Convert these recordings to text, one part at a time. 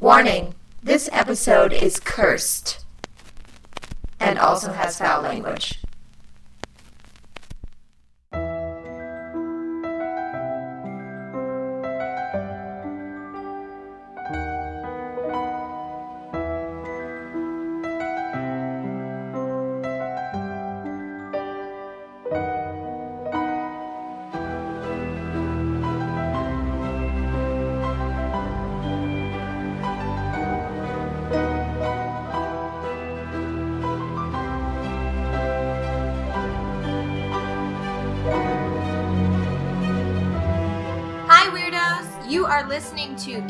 Warning this episode is cursed and also has foul language.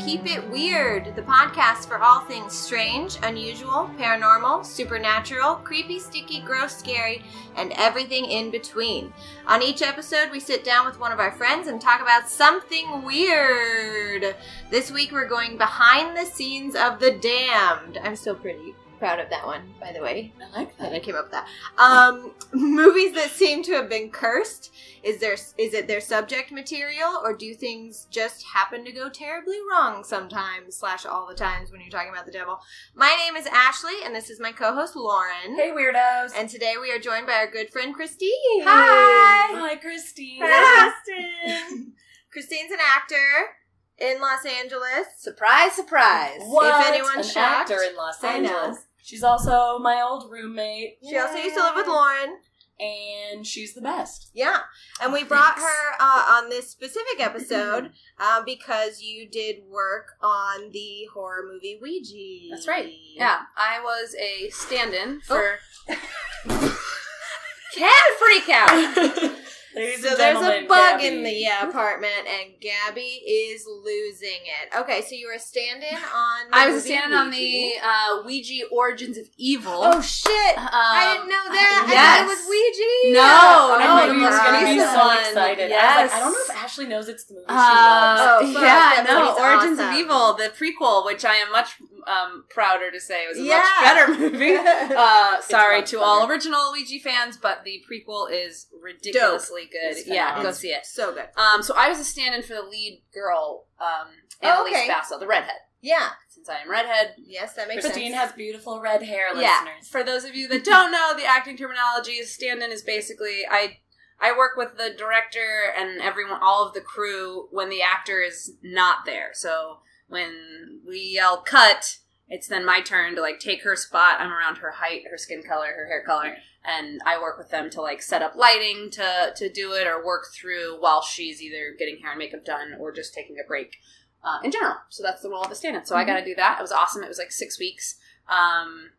Keep It Weird, the podcast for all things strange, unusual, paranormal, supernatural, creepy, sticky, gross, scary, and everything in between. On each episode, we sit down with one of our friends and talk about something weird. This week, we're going behind the scenes of The Damned. I'm so pretty proud of that one, by the way. I like that I came up with that. Um, movies that seem to have been cursed. Is there is it their subject material, or do things just happen to go terribly wrong sometimes slash all the times when you're talking about the devil? My name is Ashley, and this is my co-host Lauren. Hey, weirdos. And today we are joined by our good friend Christine. Hi. Hi, Christine. Hi, Christine. Christine's an actor in Los Angeles. Surprise, surprise. What? If anyone's An shocked. actor in Los Angeles. She's also my old roommate, She also used to live with Lauren. and she's the best. Yeah, and we Oh, brought thanks. her uh, on this specific episode uh, because you did work on the horror movie Ouija. That's right. Yeah, I was a stand-in for cat freak out. Ladies So there's a bug Gabby. in the uh, apartment, and Gabby is losing it. Okay, so you were standing on. The I was a movie on the Ouija. uh, Ouija Origins of Evil. Oh shit! Um, I didn't know that. I yes. thought it was Ouija. No, I no, knew you was gonna be so one. excited. I was like, I don't know if Ashley knows it's the movie she Uh, loves. Oh, yeah, no, Origins awesome. of Evil, the prequel, which I am much um, prouder to say was a Yeah. much better movie. Uh, sorry much to all original Ouija fans, but the prequel is ridiculously good. Yeah, go see it. So good. Um, so I was a stand-in for the lead girl, um, Oh, okay. Basso, the redhead. Yeah. Since I am redhead, Yes, that makes Christine sense. has beautiful red hair, yeah. listeners. For those of you that don't know, the acting terminology is stand-in is basically I I work with the director and everyone, all of the crew when the actor is not there. So when we yell cut, it's then my turn to like take her spot. I'm around her height, her skin color, her hair color, and I work with them to like set up lighting to to do it or work through while she's either getting hair and makeup done or just taking a break. Uh, in general, so that's the role of the stand-in. So I got to do that. It was awesome. It was like six weeks um,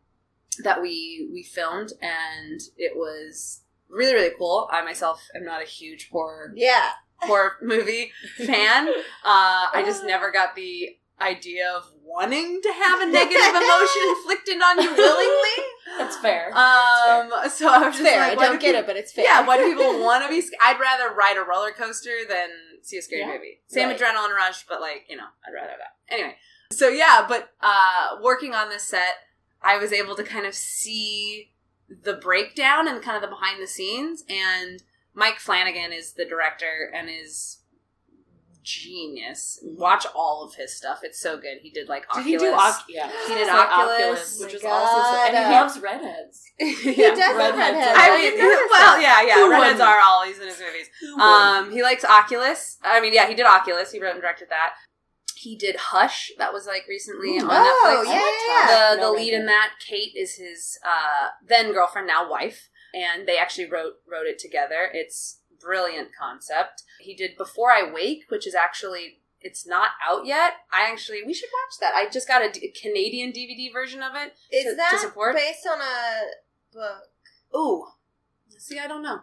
that we we filmed, and it was really really cool. I myself am not a huge horror Yeah. horror movie fan. Uh, I just never got the idea of wanting to have a negative emotion inflicted on you willingly. That's fair. Um, so I was just Fair. like, I don't get peop- it, but it's fair. Yeah, why do people want to be? sc- I'd rather ride a roller coaster than see a scary Yeah. movie. Same Right. adrenaline rush, but like you know, I'd rather that. Anyway, so yeah, but uh, working on this set, I was able to kind of see the breakdown and kind of the behind the scenes. And Mike Flanagan is the director and is genius. Watch all of his stuff; it's so good. He did like Did Oculus. he do Oc- yeah. He did Say Oculus. which is also so, and he loves redheads. He Yeah. does Redheads redheads. I mean, well, yeah, yeah. Who Redheads are always in his movies. Um, he likes Oculus. I mean, yeah, he did Oculus. He wrote and directed that. He did Hush. That was like recently Ooh. on Oh, Netflix. yeah, yeah, The No the lead in that, Kate, is his uh, then girlfriend, now wife, and they actually wrote wrote it together. It's brilliant concept. He did Before I Wake, which is actually it's not out yet. I actually we should watch that. I just got a D- Canadian DVD version of it. Is to- to that support? based on a book? Ooh, see, I don't know.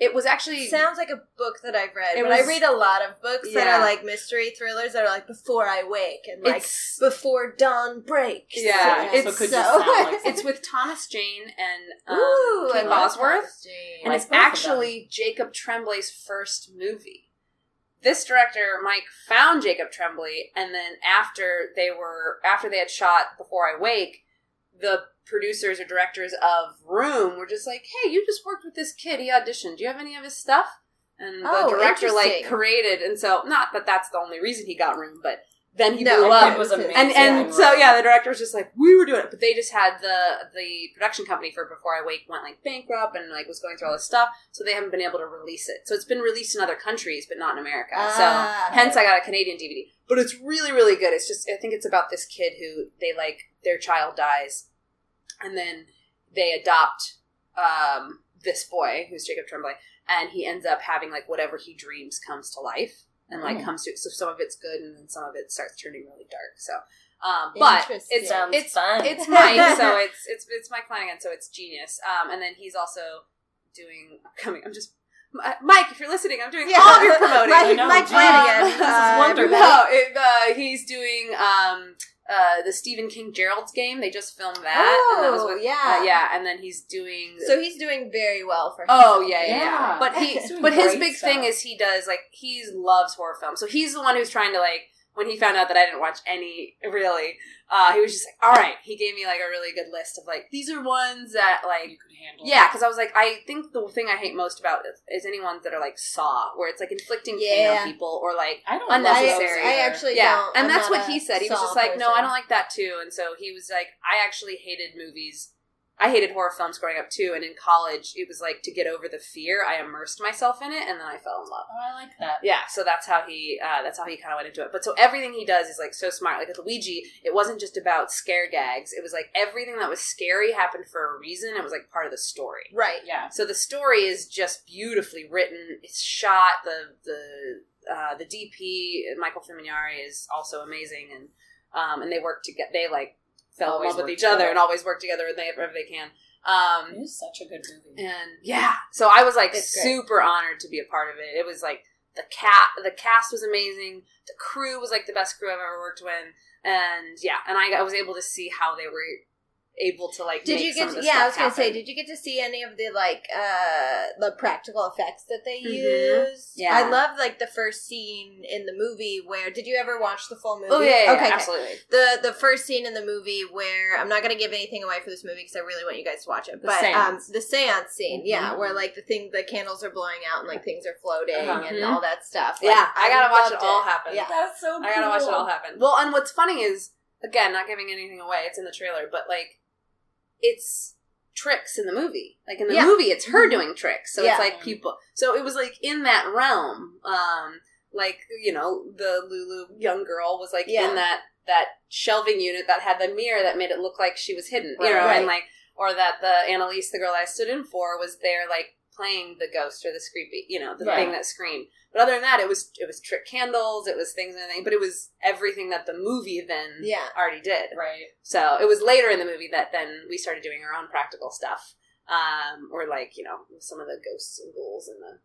It was actually Sounds like a book that I've read, It but I read a lot of books that are like mystery thrillers that are like before I wake and like it's before dawn breaks. Yeah, So it it's also could so- just sound like it's with Thomas Jane and um, Ooh, I Kate Bosworth, and Like it's both of them. actually Jacob Tremblay's first movie. This director Mike found Jacob Tremblay, and then after they were after they had shot Before I Wake, the producers or directors of Room were just like, "Hey, you just worked with this kid. He auditioned. Do you have any of his stuff?" And the Oh, director like interesting. created, and so not that that's the only reason he got Room, but then he No, blew up. It was amazing. and and Yeah. so yeah, the director was just like, we were doing it, but they just had the the production company for Before I Wake went like bankrupt and like was going through all this stuff, so they haven't been able to release it. So it's been released in other countries, but not in America. Ah. so hence I got a Canadian DVD, but it's really really good. It's just I think it's about this kid who they like their child dies, and then they adopt um, this boy who's Jacob Tremblay, and he ends up having like whatever he dreams comes to life and like Mm. comes to so some of it's good and then some of it starts turning really dark. So, um, but it's Sounds it's fun. it's Mike, so it's it's it's Mike Flanagan, so it's genius. Um, and then he's also doing upcoming. I'm just Mike, if you're listening, I'm doing all of your promoting. Mike, know, Mike geez. Flanagan. This is uh, wonderful. No, it, uh, he's doing um, uh, the Stephen King Gerald's game. They just filmed that. and that was Oh, with, yeah. uh, yeah. And then he's doing. So he's doing very well for Him. Oh yeah, yeah, yeah. Yeah. But he, but his big stuff. thing is he does like he loves horror films. So he's the one who's trying to like when he found out that I didn't watch any really, uh, he was just like, all right. He gave me like a really good list of like these are ones that like you could handle. yeah, because I was like, I think the thing I hate most about is, is any ones that are like Saw, where it's like inflicting pain on people or like I don't unnecessary. Love I actually yeah, don't. and I'm that's what he said. He was just like, no. I don't like that too. And so he was like, I actually hated movies. I hated horror films growing up too. And in college, it was like to get over the fear, I immersed myself in it, and then I fell in love. Oh, I like that. Yeah, so that's how he uh, that's how he kind of went into it. But so everything he does is like so smart. Like with Ouija, it wasn't just about scare gags. It was like everything that was scary happened for a reason. It was like part of the story. Right. Yeah. So the story is just beautifully written. It's shot. The the uh, the DP Michael Fimognari is also amazing, and um, and they work to get they like fell Always in love with each other and always work together when they whenever they can. Um, It is such a good movie. and yeah, so I was like It's great. super honored to be a part of it. It was like the cat, the cast was amazing. The crew was like the best crew I've ever worked with, and yeah, and I, I was able to see how they were able to like. Did make you some get? of To, the yeah, I was gonna say, did you get to see any of the like uh the practical effects that they Mhm. used? Yeah. I love like the first scene in the movie where. Did you ever watch the full movie? Oh yeah, yeah, okay, okay. absolutely. The the first scene in the movie where I'm not gonna give anything away for this movie because I really want you guys to watch it. The but seance. um, the seance scene, yeah, Mhm. where like the thing, the candles are blowing out and like things are floating Uh-huh. and all that stuff. Like, Yeah, I gotta watch it loved all happen. Yeah. That's so cool. I gotta watch it all happen. Well, and what's funny is, again, not giving anything away, it's in the trailer, but like, it's tricks in the movie. Like in the Yeah. movie, it's her Mhm. doing tricks. So Yeah. it's like people. So it was like in that realm. Um, like you know, the Lulu young girl was like Yeah. in that that shelving unit that had the mirror that made it look like she was hidden. You Right. know, Right. and like, or that the Annalise, the girl I stood in for, was there like playing the ghost or the creepy, you know, the Right. thing that screamed. But other than that, it was it was trick candles, it was things and everything, but it was everything that the movie then Yeah. already did. Right. So it was later in the movie that then we started doing our own practical stuff, um, or like you know some of the ghosts and ghouls and the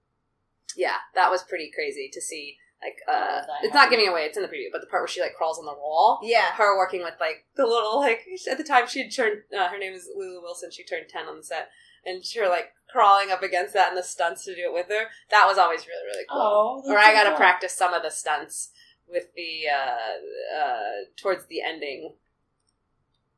yeah, that was pretty crazy to see. Like, uh, it's not giving away; it's in the preview. But the part where she like crawls on the wall, Yeah. her working with like the little like at the time she had turned uh, her name is Lulu Wilson. She turned ten on the set, and her like crawling up against that and the stunts to do it with her. That was always really really cool Oh. or I got to practice some of the stunts with the uh, uh, towards the ending.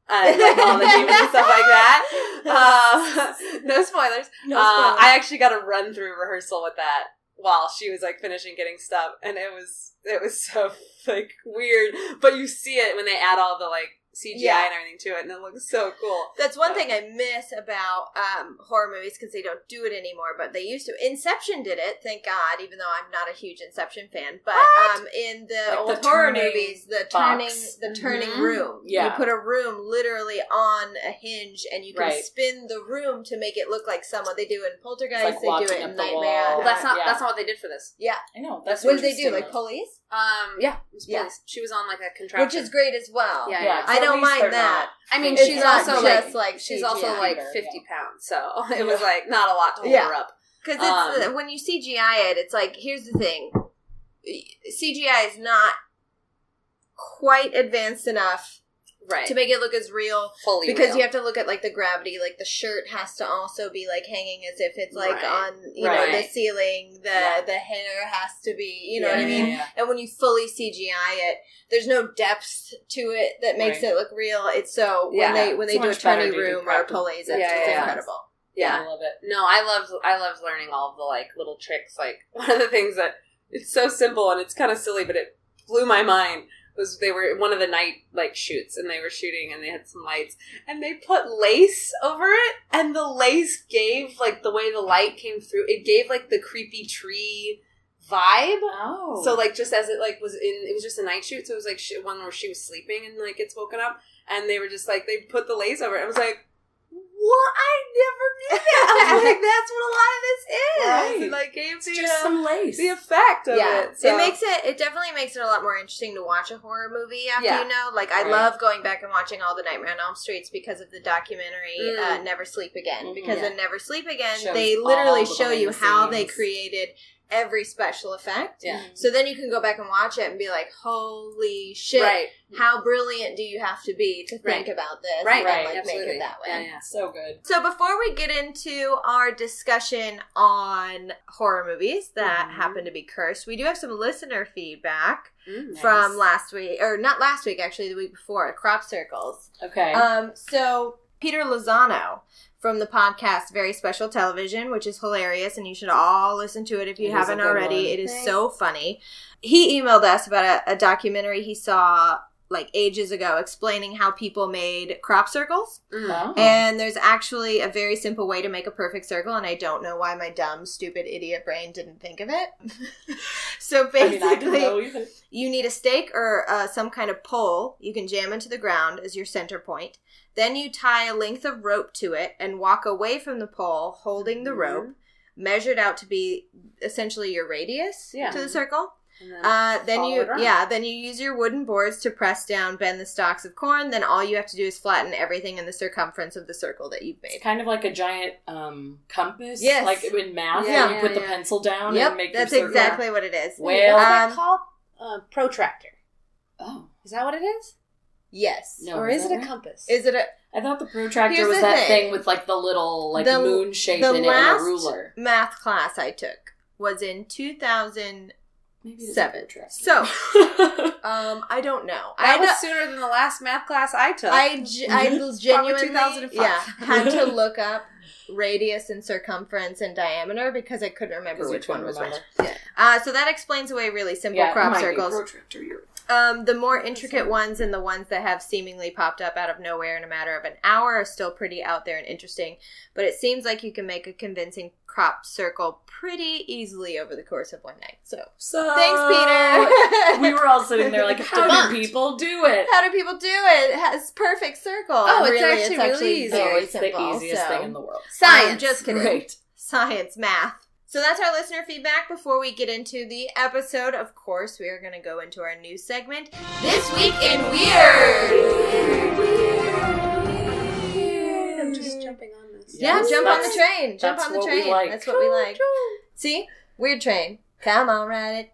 And like all the demons and stuff like that. Uh, no spoilers. No Uh, spoilers. I actually got to run through rehearsal with that while she was like finishing getting stuff, and it was it was so like weird. But you see it when they add all the like CGI Yeah. and everything to it, and it looks so cool. That's one thing I miss about um, horror movies because they don't do it anymore. But they used to. Inception did it, thank God. Even though I'm not a huge Inception fan, but um, in the Like old the horror movies, the box. turning the turning Mhm. room. Yeah. you put a room literally on a hinge, and you can Right. spin the room to make it look like someone. They do it in Poltergeist. like they do it in Nightmare. Well, that's not yeah. that's not what they did for this. Yeah, I know. That's what did they do? Like police, Um, yeah, it was Yeah. police. She was on like a contraption, which is great as well. Yeah, Yeah. yeah. I at don't least mind they're that. not I mean, It's she's not also just like, like she's CGI. also like fifty yeah. pounds, so it was like not a lot to hold Yeah. her up. Because it's Um, when you CGI it, it's like here's the thing: CGI is not quite advanced enough Right, to make it look as real fully because real. you have to look at like the gravity. Like the shirt has to also be like hanging as if it's like Right. on you Right. know the ceiling. The Yeah. the hair has to be you know Yeah, what I mean. yeah. And when you fully CGI it, there's no depth to it that makes Right. it look real. It's so when they when they So do a much better tiny do room or a practical. police, it's, Yeah, it's yeah, yeah. incredible. yeah. I love it. No, I love I love learning all of the like little tricks. Like one of the things that it's so simple and it's kind of silly, but it blew my mind was they were one of the night like shoots and they were shooting and they had some lights and they put lace over it and the lace gave like the way the light came through it gave like the creepy tree vibe Oh. so like just as it like was in it was just a night shoot so it was like sh- one where she was sleeping and like gets woken up and they were just like they put the lace over it i was like what i never knew that i was like that's what a lot of this is Right. and like gave it's the, just uh, some lace. the effect of yeah, it so. it makes it. It definitely makes it a lot more interesting to watch a horror movie after Yeah. you know. Like I Right. love going back and watching all the Nightmare on Elm Streets because of the documentary Mm. uh, "Never Sleep Again." Because Yeah. in "Never Sleep Again," Shows they literally the show you how they created every special effect. Yeah. So then you can go back and watch it and be like, "Holy shit! right How brilliant do you have to be to think Right. about this right and Right, like absolutely make it that way?" yeah, yeah. so good. So before we get into our discussion on horror movies that Mhm. happen to be cursed, we do have some listener feedback Mm. Nice. from last week, or not last week, actually, the week before, crop circles. Okay. Um, so Peter Lozano from the podcast Very Special Television, which is hilarious, and you should all listen to it if you It haven't already. one. It is Thanks. so funny. He emailed us about a, a documentary he saw like ages ago explaining how people made crop circles. Mm. Oh. And there's actually a very simple way to make a perfect circle, and I don't know why my dumb, stupid, idiot brain didn't think of it. so I basically, mean, I didn't know either. you need a stake or uh, some kind of pole you can jam into the ground as your center point. Then you tie a length of rope to it and walk away from the pole holding the Mhm. rope, measured out to be essentially your radius Yeah. to the circle. And then Uh, then you, around. yeah, then you use your wooden boards to press down, bend the stalks of corn. Then all you have to do is flatten everything in the circumference of the circle that you've It's made. kind of like a giant um, compass. Yes. Like in math, Yeah, where you put yeah, the yeah. pencil down Yep, and make that's your circle. exactly what it is. Well- What's Um, that called? Uh, protractor. Oh. Is that what it is? Yes. No, or is is that it a right? compass? Is it a I thought the protractor Here's was the that thing. thing. with like the little like The- moon shape the in it and a ruler. math class I took was in 2000. Maybe seven. So, um, I don't know. that I was don't- sooner than the last math class I took. I, genuinely yeah had to look up radius and circumference and diameter because I couldn't remember which one was remember. which. Uh, so that explains away really simple yeah, crop circles. Protractor. You're Um, the more intricate ones and the ones that have seemingly popped up out of nowhere in a matter of an hour are still pretty out there and interesting. But it seems like you can make a convincing crop circle pretty easily over the course of one night. So So thanks, Peter. we were all sitting there like, how Debunked. do people do it? How do people do it? It has perfect circle. Oh, And it's actually really easy. Oh, very it's simple. the easiest so- thing in the world. Science. Um, just kidding. Great. Science, math. So that's our listener feedback. Before we get into the episode, of course, we are going to go into our news segment. This week in Weird. I'm just jumping on this. Yeah, Yes, jump on the train. Jump that's on the what we train. like. That's what we like. See? Weird train. Come on, ride it.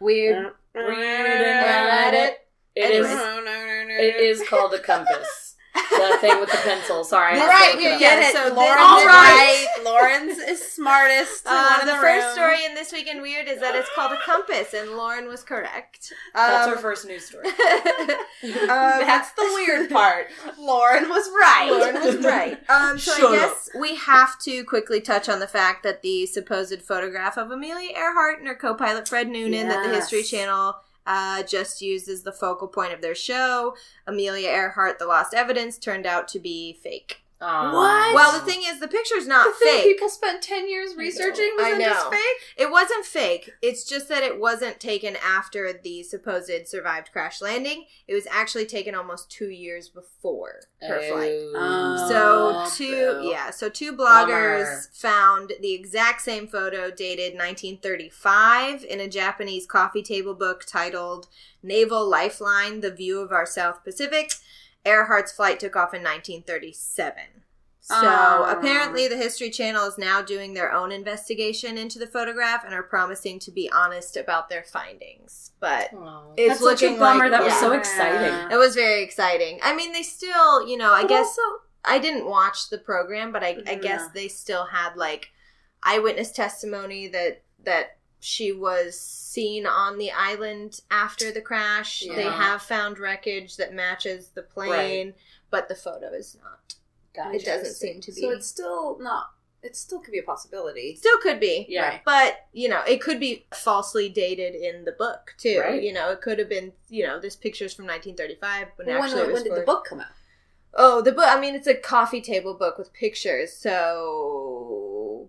Weird. Uh, uh, Weird and Ride it. It is. Anyway. It is called a compass. The thing with the pencil. Sorry. All right, we get it. So Lauren's right. right. Lauren's is smartest. the Uh, one the the first story in This Week in Weird is that it's called a compass, and Lauren was correct. That's Um, our first news story. um, That's the weird part. Lauren was right. Lauren was right. Um, so Shut I guess we have to quickly touch on the fact that the supposed photograph of Amelia Earhart and her co-pilot Fred Noonan that the History Channel uh, just used as the focal point of their show, Amelia Earhart: The Lost Evidence, turned out to be fake. Aw. What? Well, the thing is, the picture's not The fake. people spent ten years researching was I it just know. fake? It wasn't fake. It's just that it wasn't taken after the supposed survived crash landing. It was actually taken almost two years before her flight. Oh. So two, yeah, so two bloggers Bummer. found the exact same photo dated 1935 in a Japanese coffee table book titled "Naval Lifeline: The View of Our South Pacific." Earhart's flight took off in 1937. So Oh. apparently, the History Channel is now doing their own investigation into the photograph and are promising to be honest about their findings. But Aw. It's That's such a looking bummer. like- that was so yeah. exciting. it was very exciting. I mean, they still, you know, I But guess also- I didn't watch the program, but I, I guess No. they still had like eyewitness testimony that that she was seen on the island after the crash. They have found wreckage that matches the plane, but the photo is not. Gotcha. It doesn't seem to be. So it's still not. it still could be a possibility. Still could be. Yeah. Right. But, you know, it could be falsely dated in the book, too. Right. You know, it could have been, you know, this picture's from 1935 when Well, actually when, it was when did for- the book come out? Oh, the book. I mean, it's a coffee table book with pictures, so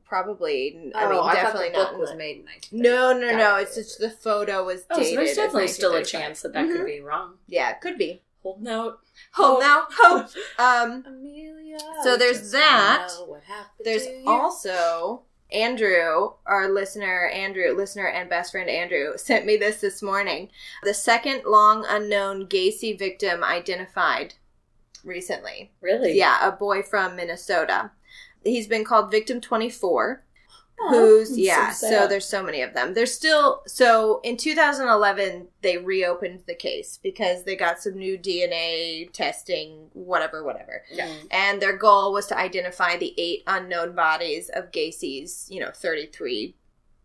probably. I mean, oh, I thought definitely not. was made in 1930. No, no, no. it. It's just the photo was Oh, dated. so there's definitely still a chance that that Mhm. could be wrong. Yeah, it could be. Hold out. Hold now, hope. Um, Amelia. So there's that. wanna know what happened there's also Andrew, our listener, Andrew, listener and best friend Andrew, sent me this this morning. The second long unknown Gacy victim identified recently. Really? Yeah, a boy from Minnesota. He's been called Victim 24. Aw, who's yeah so so, there's so many of them there's still so in 2011 they reopened the case because they got some new dna testing whatever whatever Yeah. and their goal was to identify the eight unknown bodies of gacy's you know 33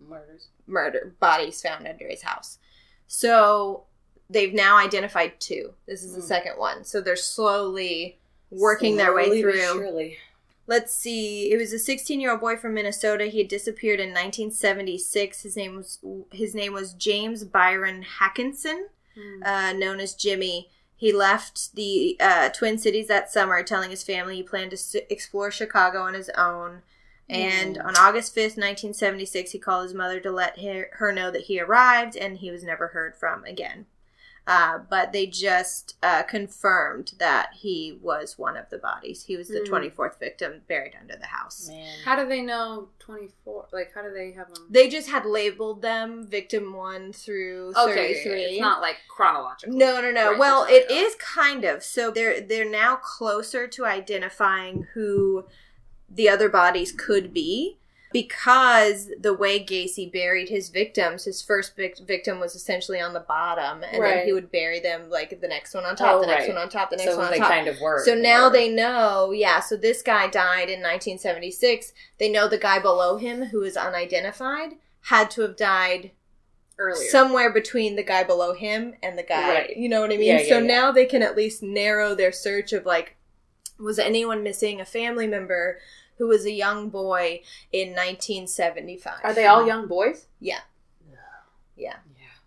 Murders. murder bodies found under his house so they've now identified two this is the Mm. second one so they're slowly working their way Slowly through Surely. Let's see. It was a 16-year-old boy from Minnesota. He had disappeared in 1976. His name was his name was James Byron Haakenson, Hmm. uh, known as Jimmy. He left the uh, Twin Cities that summer, telling his family he planned to s- explore Chicago on his own. And Mm. on August 5th, 1976, he called his mother to let her, her know that he arrived, and he was never heard from again. Uh, but they just uh, confirmed that he was one of the bodies. He was the Mm. 24th victim buried under the house. Man. How do they know 24? Like, how do they have them? They just had labeled them victim 1 through 33. it's not like chronological. No, no, no. Right, well, it's it not. is kind of. So they're they're now closer to identifying who the other bodies could be because the way Gacy buried his victims, his first vic- victim was essentially on the bottom, and then he would bury them like the next one on top, Oh, the next right. one on top, the next So one on they top. kind of were. So now they know, yeah. So this guy died in 1976. They know the guy below him, who is unidentified, had to have died earlier. somewhere between the guy below him and the guy. Right. You know what I mean? Yeah, yeah, so yeah. now they can at least narrow their search of like, was anyone missing a family member who was a young boy in 1975? Are they all young boys? Yeah. Yeah. Yeah.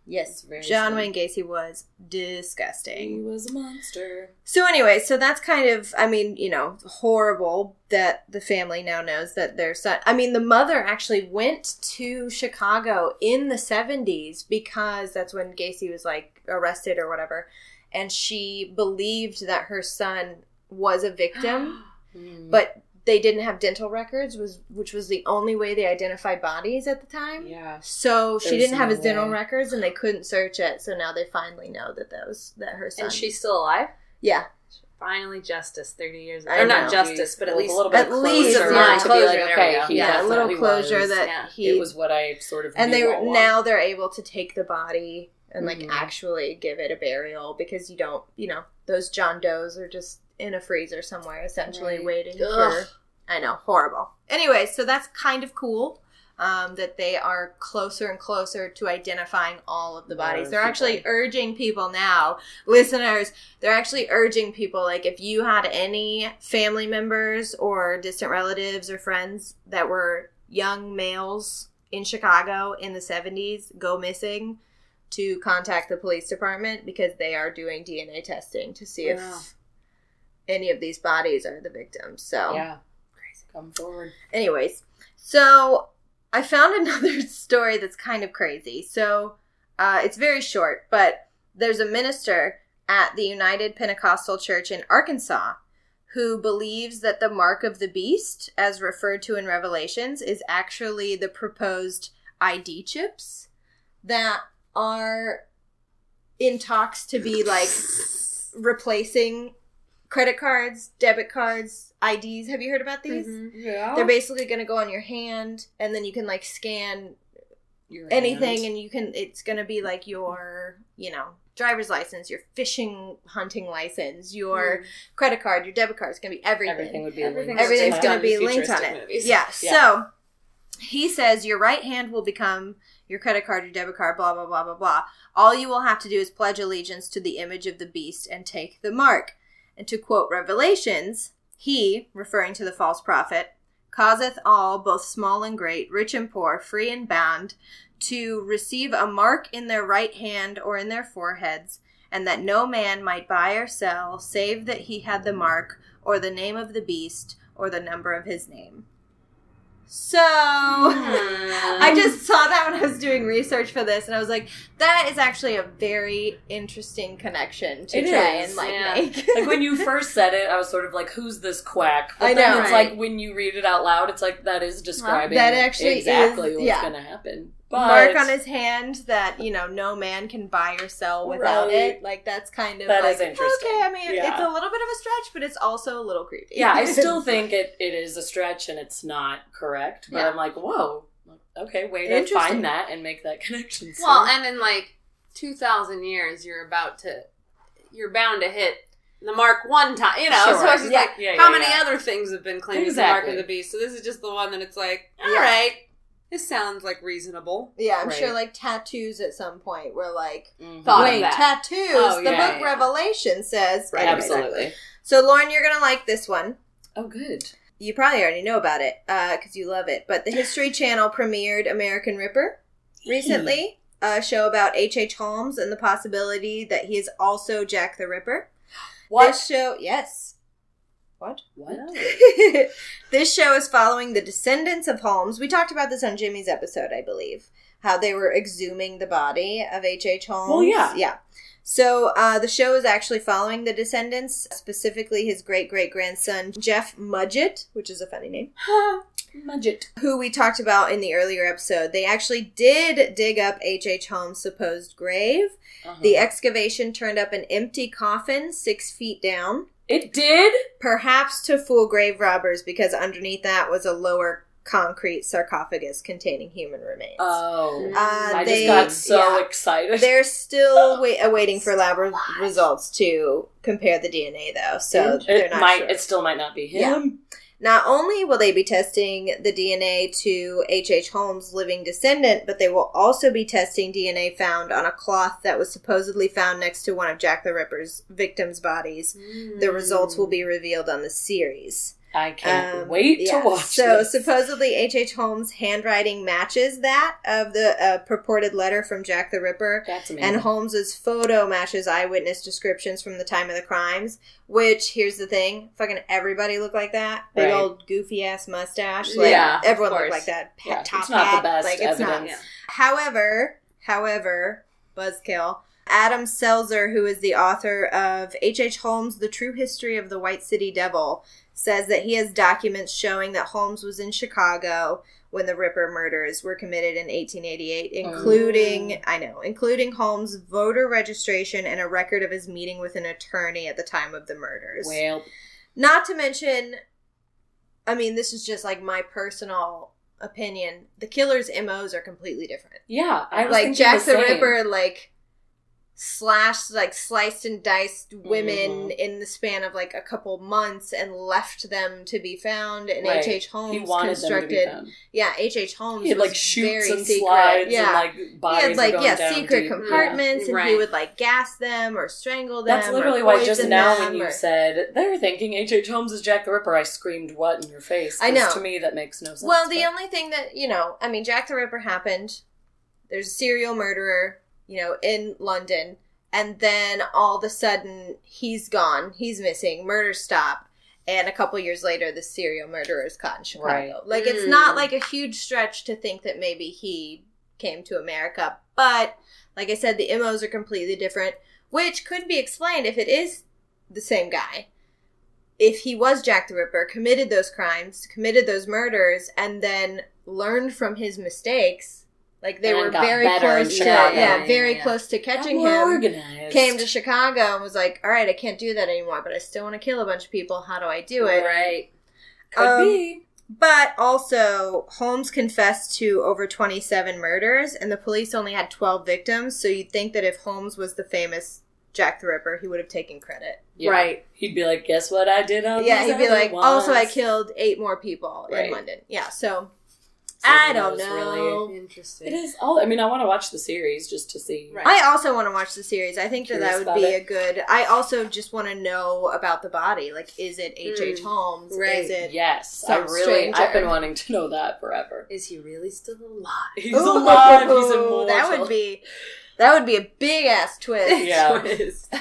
Yes. Very John sad. Wayne Gacy was disgusting. He was a monster. So anyway, so that's kind of, I mean, you know, horrible that the family now knows that their son. I mean, the mother actually went to Chicago in the seventies because that's when Gacy was like arrested or whatever, and she believed that her son was a victim, Mm. but they didn't have dental records, was which was the only way they identified bodies at the time. yeah. So she didn't have no his dental records, and they couldn't search it. So now they finally know that that was that her son. and she's still alive? yeah. Finally, justice 30 years I Or not know. justice, but at least a little bit at of least, closure yeah, to be closure, like, okay, yeah, a little closure was. that yeah. he it was what I sort of and knew they all along. now they're able to take the body and like Mhm. actually give it a burial because you don't you know those john does are just in a freezer somewhere essentially Right. waiting Ugh. for i know horrible anyway so that's kind of cool um, that they are closer and closer to identifying all of the bodies. They're actually urging people now, listeners, they're actually urging people like if you had any family members or distant relatives or friends that were young males in Chicago in the 70s go missing to contact the police department because they are doing DNA testing to see if. Any of these bodies are the victims. So Yeah. Crazy. Come forward. Anyways, so I found another story that's kind of crazy. So uh, it's very short, but there's a minister at the United Pentecostal Church in Arkansas who believes that the mark of the beast, as referred to in Revelations, is actually the proposed ID chips that are in talks to be like replacing credit cards, debit cards, IDs. Have you heard about these? Mm-hmm. Yeah. They're basically going to go on your hand, and then you can like scan Your anything, hand. and you can. It's going to be like your, you know, driver's license, your fishing hunting license, your hmm. credit card, your debit card. It's going to be everything. everything would be Everything- Everything's going to be linked on it. movies. Yeah. Yeah. So he says your right hand will become your credit card, your debit card, blah blah blah blah blah. All you will have to do is pledge allegiance to the image of the beast and take the mark. And to quote Revelations, he, referring to the false prophet, causeth all, both small and great, rich and poor, free and bound, to receive a mark in their right hand or in their foreheads, and that no man might buy or sell, save that he had the mark, or the name of the beast, or the number of his name. So, I hmm. just saw that when I was doing research for this, and I was like, that is actually a very interesting connection to It try is, and like yeah. make. like when you first said it, I was sort of like, "Who's this quack?" But I then know, it's right? like when you read it out loud, it's like that is describing that actually exactly is- what's yeah. going to happen. But mark on his hand that you know no man can buy or sell without Right. it. Like that's kind of That like, is interesting. Okay, I mean Yeah. it's a little bit of a stretch, but it's also a little creepy. yeah, I still think it, it is a stretch and it's not correct. But Yeah. I'm like, whoa, okay, way to find that and make that connection. So- Well, and in like two thousand years, you're about to, you're bound to hit the mark one time. You know, Sure. so it's just Yeah. like Yeah, how yeah, many yeah. other things have been claimed as the mark of the beast. So this is just the one that it's like, all Yeah. right, this sounds like reasonable. Yeah, I'm Right. sure like tattoos at some point were like Mhm. Thought of wait that. tattoos. Oh, the yeah, book yeah. Revelation says Right, Anyway, absolutely. So Lauren, you're gonna like this one. Oh, good. You probably already know about it because you love it. But the History Channel premiered American Ripper recently, a show about H. H. Holmes and the possibility that he is also Jack the Ripper. What? This show, yes. What? what? this show is following the descendants of Holmes. We talked about this on Jimmy's episode, I believe. How they were exhuming the body of H. H. Holmes. Well, yeah. Yeah. So uh, the show is actually following the descendants, specifically his great great grandson, Jeff Mudgett, which is a funny name, Mudgett. who we talked about in the earlier episode. They actually did dig up H. H. Holmes' supposed grave. Uh-huh. The excavation turned up an empty coffin six feet down it did? perhaps to fool grave robbers because underneath that was a lower concrete sarcophagus containing human remains. Oh. Uh, I they- just got so yeah. excited. They're still wait, awaiting for lab re- results to compare the DNA, though, so they're it not might sure. it still might not be him. Not only will they be testing the DNA to H.H. H. Holmes' living descendant, but they will also be testing DNA found on a cloth that was supposedly found next to one of Jack the Ripper's victims' bodies. The results will hmm. be revealed on the series. I can't Um, wait yeah. to watch So this. supposedly H. H. Holmes' handwriting matches that of the uh, purported letter from Jack the Ripper, That's amazing. and Holmes's photo matches eyewitness descriptions from the time of the crimes. Which here's the thing: fucking everybody looked like that. Big Right. old goofy ass mustache. Like, Yeah, everyone looked like that. Yeah, top it's not hat. the best Like it's not. Yeah. However, however, buzzkill. Adam Selzer, who is the author of H.H. H. Holmes: The True History of the White City Devil, says that he has documents showing that Holmes was in Chicago when the Ripper murders were committed in 1888, including oh. I know, including Holmes' voter registration and a record of his meeting with an attorney at the time of the murders. Well, Not to mention, I mean, this is just like my personal opinion. The killer's MOs are completely different yeah, I like Jack the. Ripper, like slashed, like sliced and diced women Mhm. in the span of like a couple months and left them to be found. And Right. H. H. Holmes He wanted them to be constructed, yeah, H. H. Holmes He had was like shoots very and secret. slides yeah. and like he had like yeah secret deep. compartments, and he would like gas them or strangle them. That's literally why just now when you or- said they're thinking H. H. Holmes is Jack the Ripper, I screamed what in your face. I know. To me, that makes no sense. Well, the but- only thing that, you know, I mean, Jack the Ripper happened. There's a serial murderer, you know, in London. And then all of a sudden, he's gone. He's missing. Murder stop. And a couple years later, the serial murderer is caught in Chicago. Right. Like, it's Mm. not like a huge stretch to think that maybe he came to America. But, like I said, the MOs are completely different, which could be explained if it is the same guy if he was Jack the Ripper, committed those crimes, committed those murders, and then learned from his mistakes, like they And were very close to, Chicago. yeah, Yeah, very yeah. close to catching More him. organized. Came to Chicago and was like, "All right, I can't do that anymore, but I still want to kill a bunch of people. How do I do it?" Right. Could Um, be. But also, Holmes confessed to over 27 murders, and the police only had 12 victims. So you'd think that if Holmes was the famous Jack the Ripper, he would have taken credit. Yeah. Right. He'd be like, guess what I did on yeah, he'd be other like, also I killed eight more people Right. in London. Yeah, so So I don't knows, know. Interesting. It is all. I mean, I want to watch the series just to see. Right. I also want to watch the series. I think that that would be it. a good. I also just want to know about the body. Like, is it H. H. Mm, Holmes? right. Is it? Yes, I really. stranger. I've been wanting to know that forever. Is he really still alive? He's Ooh, alive. He's immortal. That would be. That would be a big ass twist. Yeah. Twist.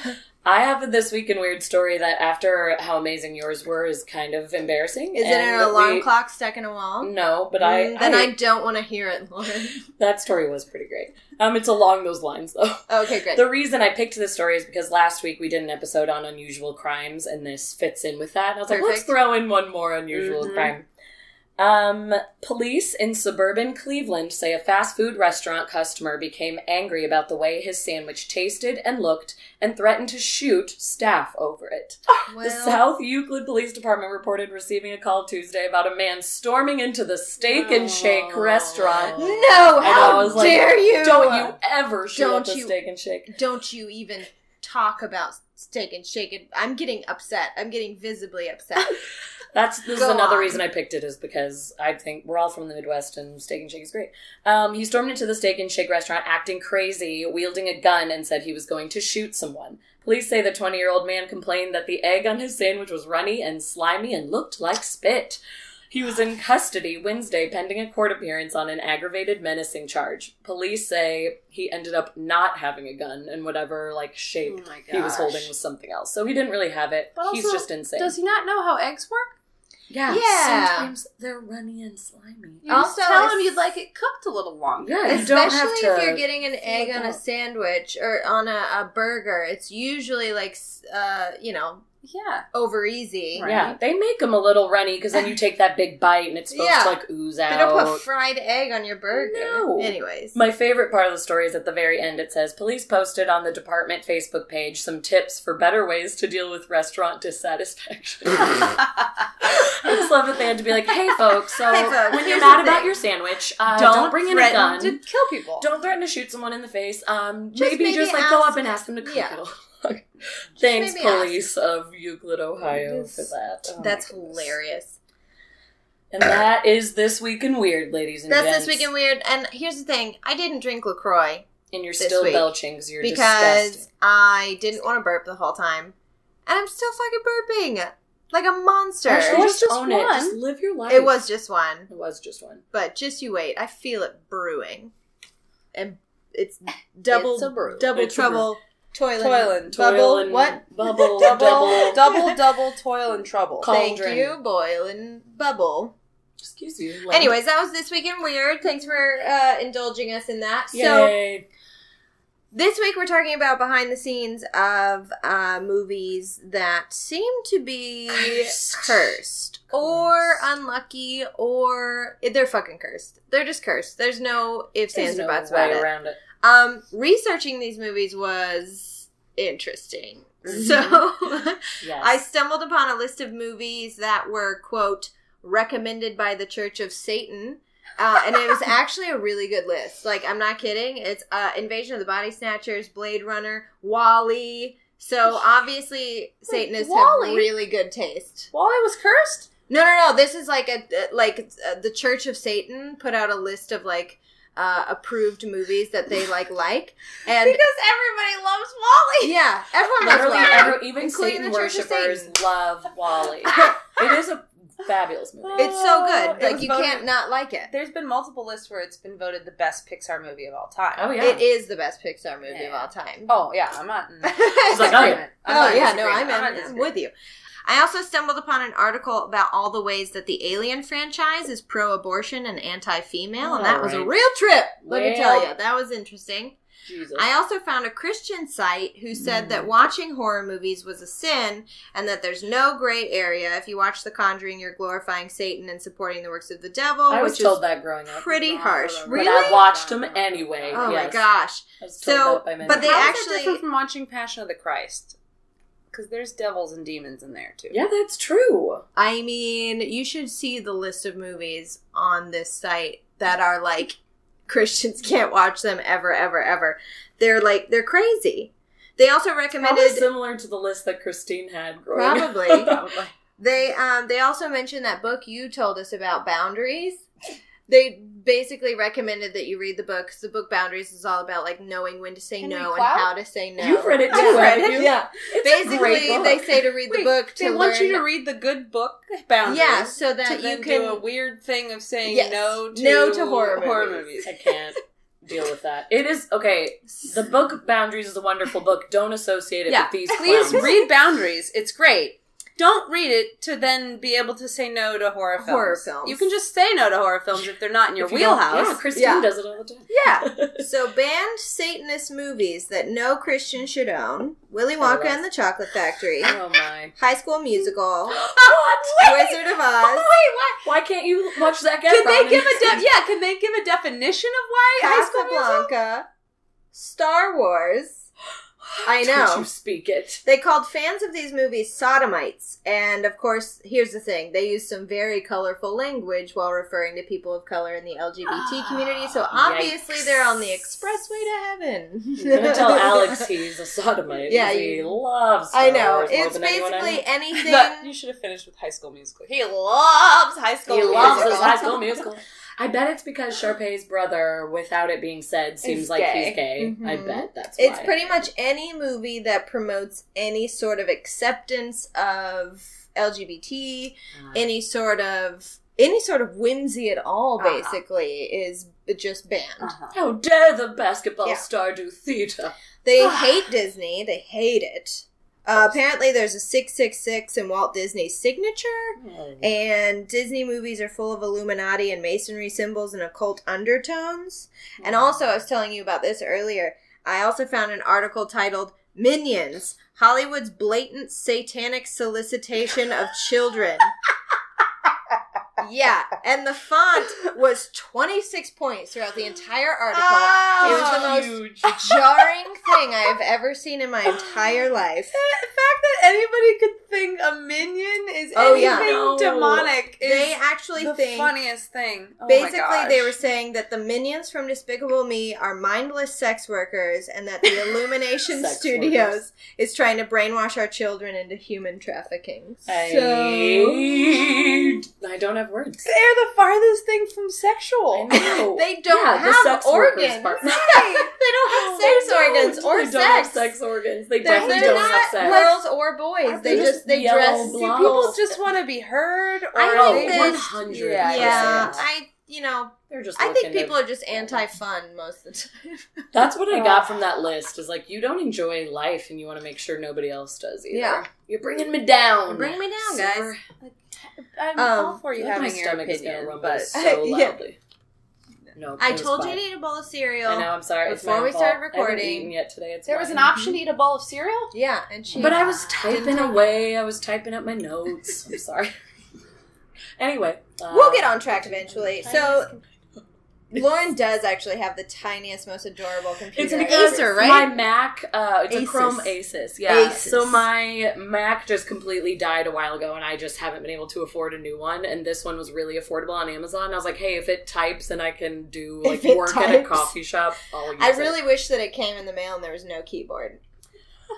I have this week in weird story that after how amazing yours were is kind of embarrassing. Is it an alarm we- clock stuck in a wall? No, but I, Mm, then I, I don't want to hear it, Lauren. that story was pretty great. Um, it's along those lines though. okay, great. The reason I picked this story is because last week we did an episode on unusual crimes, and this fits in with that. And I was like, let's Mm-hmm. throw in one more unusual Mhm. crime. Um, police in suburban Cleveland say a fast food restaurant customer became angry about the way his sandwich tasted and looked and threatened to shoot staff over it. the South Euclid Police Department reported receiving a call Tuesday about a man storming into the Steak and Shake Oh. restaurant. no! How was like, dare you? Don't you ever shoot Don't you- Steak and Shake. Don't you even talk about steak and shake. I'm getting upset. I'm getting visibly upset. That's this Go is another on. reason I picked it is because I think we're all from the Midwest and Steak and Shake is great. Um, he stormed into the Steak and Shake restaurant acting crazy, wielding a gun, and said he was going to shoot someone. Police say the 20 year old man complained that the egg on his sandwich was runny and slimy and looked like spit. He was in custody Wednesday pending a court appearance on an aggravated menacing charge. Police say he ended up not having a gun and whatever like shape Oh he was holding was something else. So he didn't really have it. But He's also, just insane. Does he not know how eggs work? Yeah, Yeah. Sometimes they're runny and slimy. You Also, tell it's- him you'd like it cooked a little longer. Yeah, you Especially don't have to. if you're getting an egg it on a sandwich or on a, a burger, it's usually like, uh, you know, Yeah. over easy. Right. Yeah, they make them a little runny because then you take that big bite and it's supposed Yeah. to like ooze out. They out. don't put fried egg on your burger. No. Anyways. My favorite part of the story is at the very end. It says police posted on the department Facebook page some tips for better ways to deal with restaurant dissatisfaction. I just love that they had to be like, "Hey, folks, so Hey, folks, when you're mad about thing. your sandwich, uh, don't, bring in a gun. to kill people. Don't threaten to shoot someone in the face. Um, Just maybe, maybe just like go up and ask them to cook yeah. it. Thanks, maybe police of Euclid, Ohio, for that. Oh That's hilarious. And that is this week in weird, ladies and gentlemen. That's gents. this week in weird. And here's the thing: I didn't drink LaCroix and you're this still week belching because you're because disgusting. I didn't want to burp the whole time, and I'm still fucking burping like a monster. Actually, It was just, just own it. Just live your life. it was just one, It was just one. but just you wait. I feel it brewing, and it's double It's a brew. double It's a trouble. Toiling, Toiling. bubble. Toil and what? Bubble. Double, double. double, double toil and trouble. Call- Thank Cauldron. you, boil and bubble. Excuse you. Len. Anyways, that was this week in weird. Thanks for uh, indulging us in that. So This week we're talking about behind the scenes of uh, movies that seem to be Cursed. cursed, or unlucky or they're fucking cursed. They're just cursed. There's no ifs, There's ands, or no buts way about it. around it. Um, researching these movies was interesting. Mm-hmm. So Yes. I stumbled upon a list of movies that were quote recommended by the Church of Satan. Uh, and it was actually a really good list. Like, I'm not kidding. It's uh, Invasion of the Body Snatchers, Blade Runner, Wall-E. So obviously, Satanists Wall-E? have really good taste. Wall-E was cursed? No, no, no. This is like a like uh, the Church of Satan put out a list of like uh, approved movies that they like like, and Because everybody loves Wall-E. yeah, everyone loves Literally, Wall-E, every, even including Satan the Church of worshippers Satan. love Wall-E. it is a fabulous movie. It's so good. It Like was you voted- can't not like it. There's been multiple lists where it's been voted the best Pixar movie of all time. Oh yeah. It is the best Pixar movie of Yeah. all time. Oh yeah, I'm not. In It's like, oh, yeah. I'm oh not in yeah, no, disagreement. I'm, not in, I'm disagreement. with you. I also stumbled upon an article about all the ways that the Alien franchise is pro-abortion and anti-female, and that was a real trip. Let me tell you, that was interesting. Jesus. I also found a Christian site who said Mm. that watching horror movies was a sin and that there's no gray area. If you watch The Conjuring, you're glorifying Satan and supporting the works of the devil, I was which told is that growing up. pretty harsh. But Really? But I watched them anyway. oh yes. my gosh. I was told So, that by many but they people. How is actually- that different from watching Passion of the Christ? Because there's devils and demons in there too. Yeah, that's true. I mean, you should see the list of movies on this site that are like Christians can't watch them ever, ever, ever. They're like they're crazy. They also Probably recommended similar to the list that Christine had growing up. probably they um they also mentioned that book you told us about boundaries. They basically recommended that you read the book because the book Boundaries is all about like knowing when to say Henry no and how to say no. You've read it too, Yeah. haven't you? Yeah. It's a great Basically, book. they say to read the Wait, book to they learn. want you to read the good book boundaries. yeah, so that to you then can do a weird thing of saying Yes. no to No to horror movies. I can't deal with that. It is okay. The book Boundaries is a wonderful book. Don't associate it Yeah, with these. please clowns. read Boundaries. It's great. Don't read it to then be able to say no to horror films. Horror films. You can just say no to horror films if they're not in your If you don't- wheelhouse. Yeah, Christine Yeah. does it all the time. Yeah. So banned Satanist movies that no Christian should own: Willy Wonka and the Chocolate Factory, Oh my! High School Musical, what? Wizard of Oz, Wait, Why Why can't you watch that? Can they give a de- yeah? Can they give a definition of why High School Musical? Casablanca, Star Wars. I know. Don't you speak it? They called fans of these movies sodomites, and of course, here's the thing: they used some very colorful language while referring to people of color in the LGBT community. So obviously, Yikes. they're on the expressway to heaven. Gonna tell Alex he's a sodomite. Yeah, he loves. Star I know Wars it's basically anything. That- you should have finished with High School Musical. He loves High School He Musical. loves High School Musical. I bet it's because Sharpay's brother, without it being said, seems Is like gay. he's gay. I Mhm. bet that's It's why. pretty much any movie that promotes any sort of acceptance of LGBT, Uh, any sort of any sort of whimsy at all, Uh-huh. basically, is just banned. Uh-huh. How dare the basketball Yeah. star do theater? They hate Disney. They hate it. Uh, apparently, there's a six six six in Walt Disney's signature, and Disney movies are full of Illuminati and Masonry symbols and occult undertones. And also, I was telling you about this earlier. I also found an article titled "Minions: Hollywood's Blatant Satanic Solicitation of Children." yeah, and the font was 26 points throughout the entire article. Oh, it was the oh, most jarring thing I have ever seen in my entire life. The fact that anybody could think a minion is Oh, yeah. anything No. demonic is They actually the think funniest thing. Oh my Basically, gosh. they were saying that the minions from Despicable Me are mindless sex workers, and that the Illumination Studios workers. is trying to brainwash our children into human trafficking. I, So I don't have words. They're the farthest thing from sexual. I know. they don't Yeah, the have sex organs. part. they don't have sex They organs don't. or They sex. don't have sex organs. They They're, definitely they're don't not have sex. girls or boys. They They're just just they dress. Do blondes. people just want to be heard? Or I think they 100%. Yeah, I Yeah. I you know They're just. I think looking to- people are just anti-fun most of the time. That's what I got from that list. Is like you don't enjoy life, and you want to make sure nobody else does either. Yeah. you're bringing me down. Bring me down, guys. Sir. I'm Um, all for you my having your stomach is gonna opinion, rumble but so Yeah. loudly. No, I it was told you to eat a bowl of cereal. I know. I'm sorry. Before we fault. started I recording- eaten yet today. It's there was an mine. option to eat a bowl of cereal. Yeah, and she. But I was typing take it. away. I was typing up my notes. I'm sorry. anyway, uh, We'll get on track eventually. So Lauren does actually have the tiniest, most adorable computer. It's an Acer, right? My Mac, uh, it's Asus. a Chrome Asus. Yeah. Asus. So my Mac just completely died a while ago, and I just haven't been able to afford a new one. And this one was really affordable on Amazon. I was like, hey, if it types and I can do like it work at a coffee shop, I'll use I it. really wish that it came in the mail and there was no keyboard.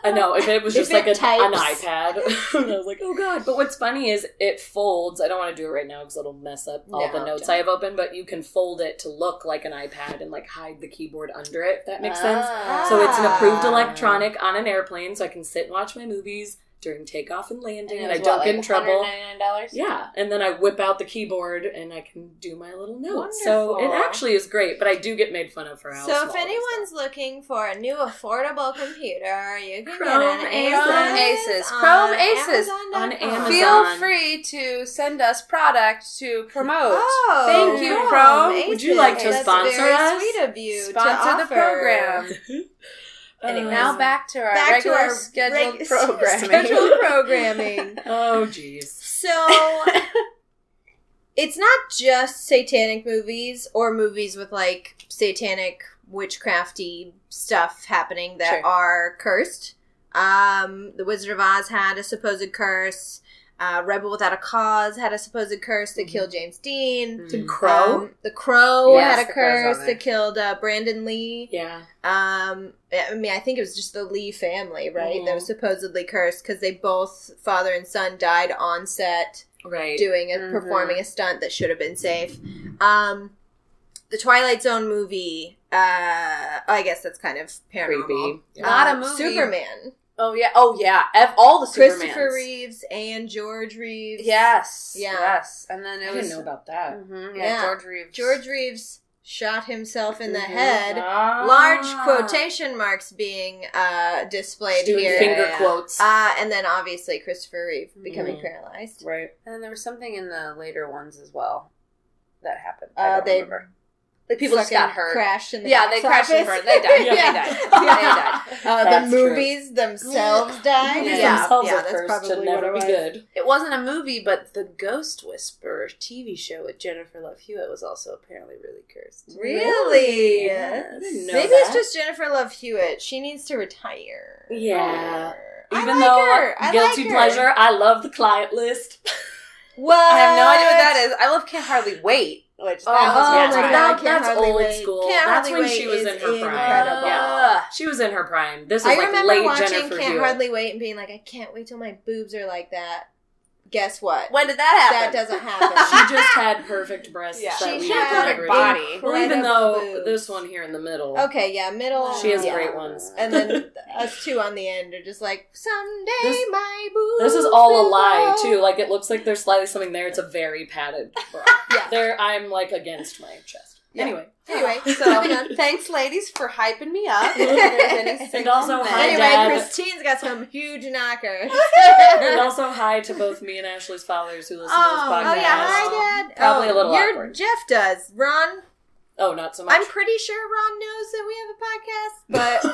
I know if it was just like a, an iPad, and I was like, oh god. But what's funny is it folds. I don't want to do it right now because it'll mess up all No, the notes don't. I have open. But you can fold it to look like an iPad and like hide the keyboard under it. If that makes sense. So it's an approved Ah. electronic on an airplane, so I can sit and watch my movies during takeoff and landing, and, it I don't what, get in trouble. $199? Yeah, and then I whip out the keyboard and I can do my little notes. So it actually is great, but I do get made fun of for how So small if anyone's looking for a new affordable computer, you can Chrome get an Asus. Asus. Asus. on Chrome Asus. On Amazon. Feel free to send us product to promote. Oh, Thank you, Chrome. Would you like to That's sponsor very us? Sweet of you to Sponsor the offer. program. Anyway. Now back to our Back regular to our scheduled reg- programming. Scheduled programming. oh jeez. So it's not just satanic movies or movies with like satanic witchcrafty stuff happening that Sure. are cursed. Um, the Wizard of Oz had a supposed curse. Uh, Rebel Without a Cause had a supposed curse that killed James Dean. The Mhm. crow. Um, the Crow Yes, had a the Crow's on curse there. that killed uh, Brandon Lee. yeah. Um, I mean, I think it was just the Lee family, right? Mhm. That was supposedly cursed because they both, father and son, died on set Right. doing a Mhm. performing a stunt that should have been safe. Um, the Twilight Zone movie. Uh, I guess that's kind of paranormal. Creepy. Yeah. Not a movie. Superman. Oh yeah. Oh yeah. Ev- all the Christopher Reeves and George Reeves. Yes. Yeah. Yes. And then it I was didn't know about that. Mhm, yeah, Yeah. George Reeves. George Reeves shot himself in the Mhm. head. Ah. Large quotation marks being uh, displayed Doing here. finger Yeah. quotes. Uh, and then obviously Christopher Reeve becoming Mhm. paralyzed. right. And there was something in the later ones as well that happened. I Uh, don't they remember. Like people just got hurt. Crashed in the Yeah, they crashed and office. burned. They died. They Yeah. died. Yeah. They died. Uh, the That's true. movies themselves died. Movies yeah, themselves yeah, that's probably never be good. It wasn't a movie, but the Ghost Whisperer TV show with Jennifer Love Hewitt was also apparently really cursed. Really? Yes. I didn't know Maybe that. it's just Jennifer Love Hewitt. She needs to retire. Yeah. I Even like though. I guilty like pleasure, I love the client list. What? I have no idea what that is. I love Can't Hardly Wait, which oh, that Oh, was Oh yeah, my right. god, That- that's old Wait. school. Can't That's when she was in her prime. Yeah. She was in her prime. This is I like remember late watching Jennifer Can't Hewitt. Hardly Wait and being like, I can't wait till my boobs are like that. Guess what? When did that happen? That doesn't happen. she just had perfect breasts. Yeah. that She had would a never body. Well, even though boobs. this one here in the middle. Okay, yeah, middle. She has yeah. great ones. And then us two on the end are just like, someday This- my boobs. This is all a lie too. Like it looks like there's slightly something there. It's a very padded bra. Yeah. There, I'm like against my chest. Yeah. Anyway, Anyway, So thanks, ladies, for hyping me up. If there's any single also, hi, Anyway, Dad. Christine's got some huge knockers. and also hi to both me and Ashley's fathers who listen Oh, to this podcast. Oh yeah, hi Dad. Probably oh, a little awkward. Jeff does. Ron, Oh, not so much. I'm pretty sure Ron knows that we have a podcast,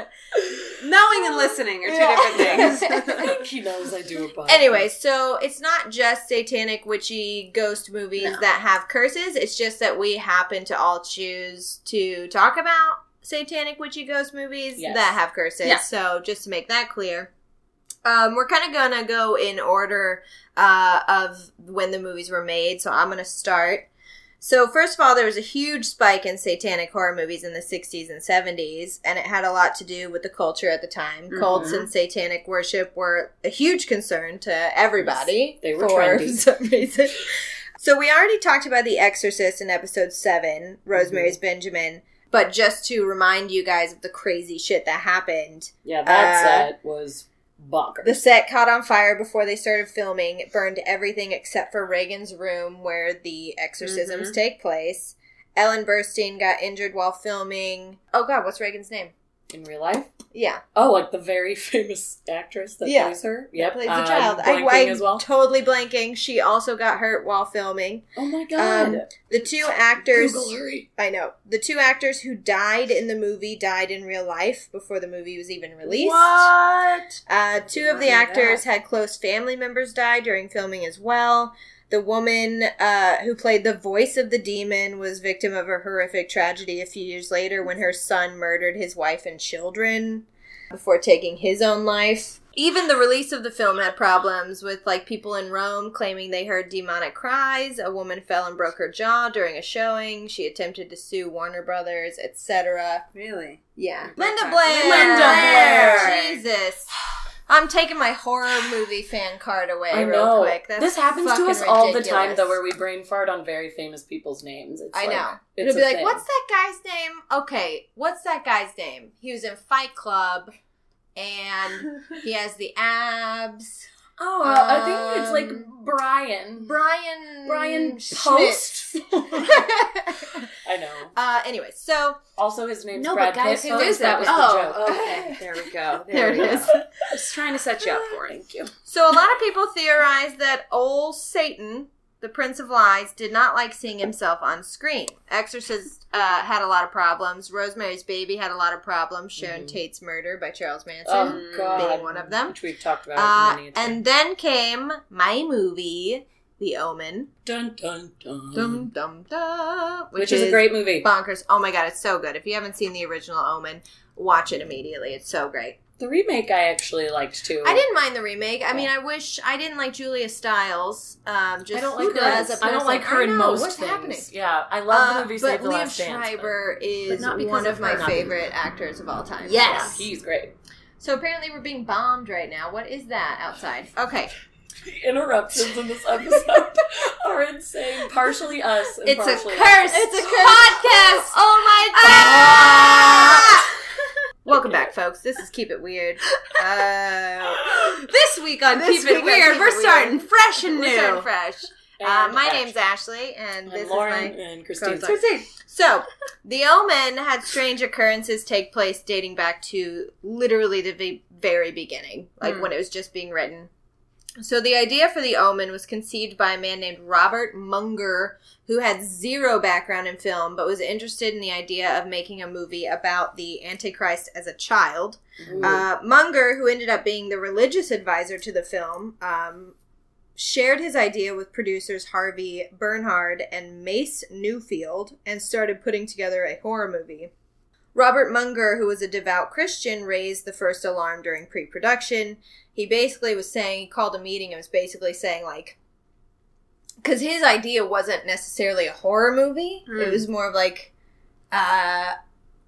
but Knowing and listening are two different things. I think he knows I do a podcast. anyway, so it's not just satanic, witchy, ghost movies No. that have curses. It's just that we happen to all choose to talk about satanic, witchy, ghost movies Yes. that have curses. Yeah. So just to make that clear. Um, we're kind of gonna go in order uh, of when the movies were made. So I'm gonna start. So first of all, there was a huge spike in satanic horror movies in the 60s and 70s, and it had a lot to do with the culture at the time. Cults Mhm. and satanic worship were a huge concern to everybody They were for trendy. some reason. So we already talked about The Exorcist in episode 7, Rosemary's Mm-hmm. Benjamin. But just to remind you guys of the crazy shit that happened, yeah, that uh, set was bonkers. the set caught on fire before they started filming. It burned everything except for Reagan's room where the exorcisms Mhm. take place. Ellen Burstyn got injured while filming. Oh god, what's Reagan's name? in real life. Yeah, Oh, like the very famous actress that Yeah. plays her. Yep, plays the I'm child. I, I as well. totally blanking. She also got hurt while filming. Oh my god! Um, the two actors. I know the two actors who died in the movie died in real life before the movie was even released. What? Uh, two of the Did not know actors had close family members die during filming as well. The woman uh, who played the voice of the demon was victim of a horrific tragedy a few years later when her son murdered his wife and children before taking his own life. Even the release of the film had problems with like people in Rome claiming they heard demonic cries. A woman fell and broke her jaw during a showing. She attempted to sue Warner Brothers, etc. Really? Yeah. Linda. Blair. Linda Blair. Jesus. I'm taking my horror movie fan card away I real know. quick. That's this happens to us all the time, though, where we brain fart on very famous people's names. It's I like- know. It'll be like, thing. what's that guy's name? Okay, what's that guy's name? He was in Fight Club, and he has the abs. Oh, I think it's like Um, Brian. Brian. Brian Post. I know. uh, anyway, so Also, his name's No, Brad but guys, Pitt. who folks. is That it? was the oh, joke. okay. There we go. there it we is. go. Just trying to set you up for it. Thank you. So a lot of people theorize that old Satan, the Prince of Lies, did not like seeing himself on screen. Exorcist uh, had a lot of problems. Rosemary's Baby had a lot of problems. Sharon Mhm. Tate's Murder by Charles Manson. Oh being one of them. which we've talked about Uh, many a time. and then came my movie, The Omen. dun dun dun, Dum dum dum, which, is, a great movie. bonkers. Oh my god, it's so good. If you haven't seen the original Omen, watch it immediately. It's so great. The remake I actually liked too. I didn't mind the remake. I mean, I wish I didn't like Julia Stiles. Um, just I don't like her. as a I don't like her in know, most what's things. happening? Yeah, I love the Uh, movie but Save the Liam Last Dance. but- Schreiber is But not one of of my favorite actors of all time. Yes. Yeah, he's great. So apparently we're being bombed right now. What is that outside? Okay. The Interruptions in this episode are insane. Partially us. And It's a curse. us. It's a curse podcast. Oh my god. Welcome back, folks. This is Keep It Weird. Uh, This week on This Keep week It on Weird, Keep we're Weird. starting fresh and we're new. starting fresh. Uh, my name's Ashley, and this Lauren is my and Christine. So, The Omen had strange occurrences take place dating back to literally the ve- very beginning, like Hmm. when it was just being written. So, the idea for The Omen was conceived by a man named Robert Munger, who had zero background in film but was interested in the idea of making a movie about the Antichrist as a child. Uh, Munger, who ended up being the religious advisor to the film, um, shared his idea with producers Harvey Bernhard and Mace Neufeld and started putting together a horror movie. Robert Munger, who was a devout Christian, raised the first alarm during pre production. He basically was saying, he called a meeting and was basically saying, like, because his idea wasn't necessarily a horror movie, it Hmm. was more of like, uh,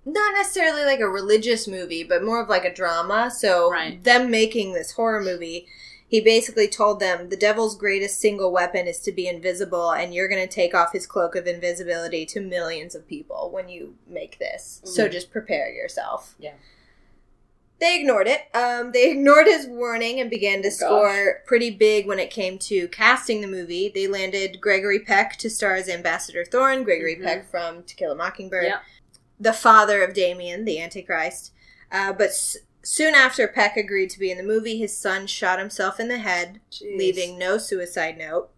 not necessarily like a religious movie, but more of like a drama. So Right. them making this horror movie, he basically told them the devil's greatest single weapon is to be invisible, and you're going to take off his cloak of invisibility to millions of people when you make this. So Mhm. just prepare yourself. Yeah. They ignored it. Um, they ignored his warning and began to Oh, gosh. score pretty big when it came to casting the movie. They landed Gregory Peck to star as Ambassador Thorn, Gregory Mhm. Peck from To Kill a Mockingbird, Yep. the father of Damien, the Antichrist. Uh, but s- soon after Peck agreed to be in the movie, his son shot himself in the head, Jeez. leaving no suicide note.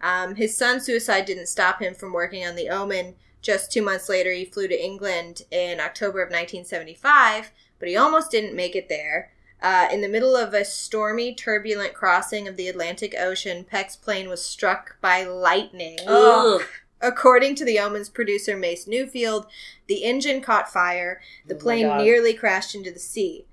Um, his son's suicide didn't stop him from working on The Omen. Just two months later, he flew to England in October of 1975, but he almost didn't make it there. Uh, in the middle of a stormy, turbulent crossing of the Atlantic Ocean, Peck's plane was struck by lightning. Ugh. According to The Omen's producer, Mace Neufeld, the engine caught fire. The Oh plane nearly crashed into the sea.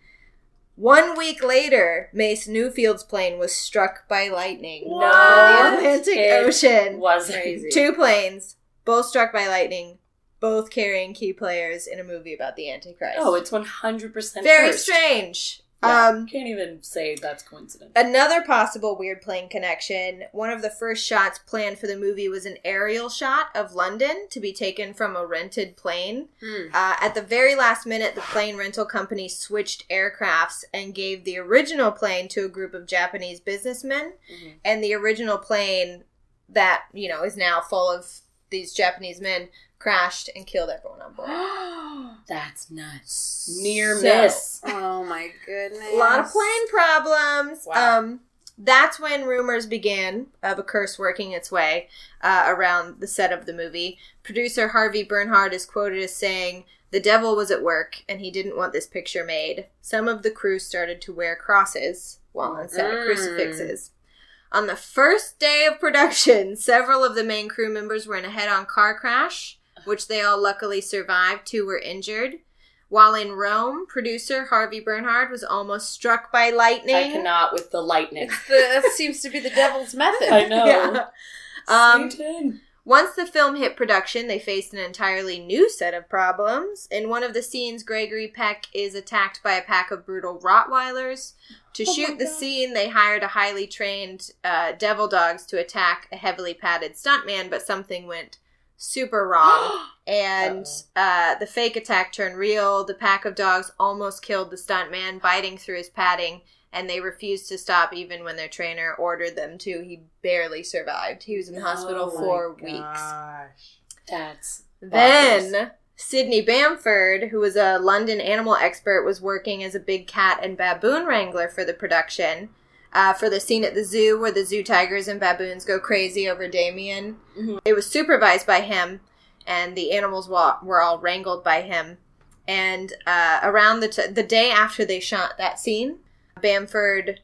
One week later, Mace Neufeld's plane was struck by lightning What? in the Atlantic It Ocean. Was Crazy. Two planes, both struck by lightning, both carrying key players in a movie about the Antichrist. Oh, it's one hundred percent very strange. Yeah, Um, can't even say that's coincidence. Another possible weird plane connection. One of the first shots planned for the movie was an aerial shot of London to be taken from a rented plane. Hmm. Uh, at the very last minute, the plane rental company switched aircrafts and gave the original plane to a group of Japanese businessmen. Mhm. And the original plane that, you know, is now full of these Japanese men crashed and killed everyone on board. That's nuts. Near So- miss. oh my goodness. A lot of plane problems. Wow. Um, that's when rumors began of a curse working its way uh, around the set of the movie. Producer Harvey Bernhard is quoted as saying, The devil was at work and he didn't want this picture made. Some of the crew started to wear crosses while on set, Mm. crucifixes. On the first day of production, several of the main crew members were in a head on car crash, which they all luckily survived. Two were injured. While in Rome, producer Harvey Bernhard was almost struck by lightning. I cannot with the lightning. It's the, that seems to be the devil's method. I know. Yeah. Um, Satan. Once the film hit production, they faced an entirely new set of problems. In one of the scenes, Gregory Peck is attacked by a pack of brutal Rottweilers. To Oh shoot the God. scene, they hired a highly trained uh, devil dogs to attack a heavily padded stuntman, but something went super wrong. and uh, the fake attack turned real. The pack of dogs almost killed the stuntman, biting through his padding, and they refused to stop even when their trainer ordered them to. He barely survived. He was in the hospital Oh my for weeks. That's Then Sydney Bamford, who was a London animal expert, was working as a big cat and baboon wrangler for the production. Uh, for the scene at the zoo where the zoo tigers and baboons go crazy over Damien. Mhm. It was supervised by him, and the animals wa- were all wrangled by him. And uh, around the, t- the day after they shot that scene, Bamford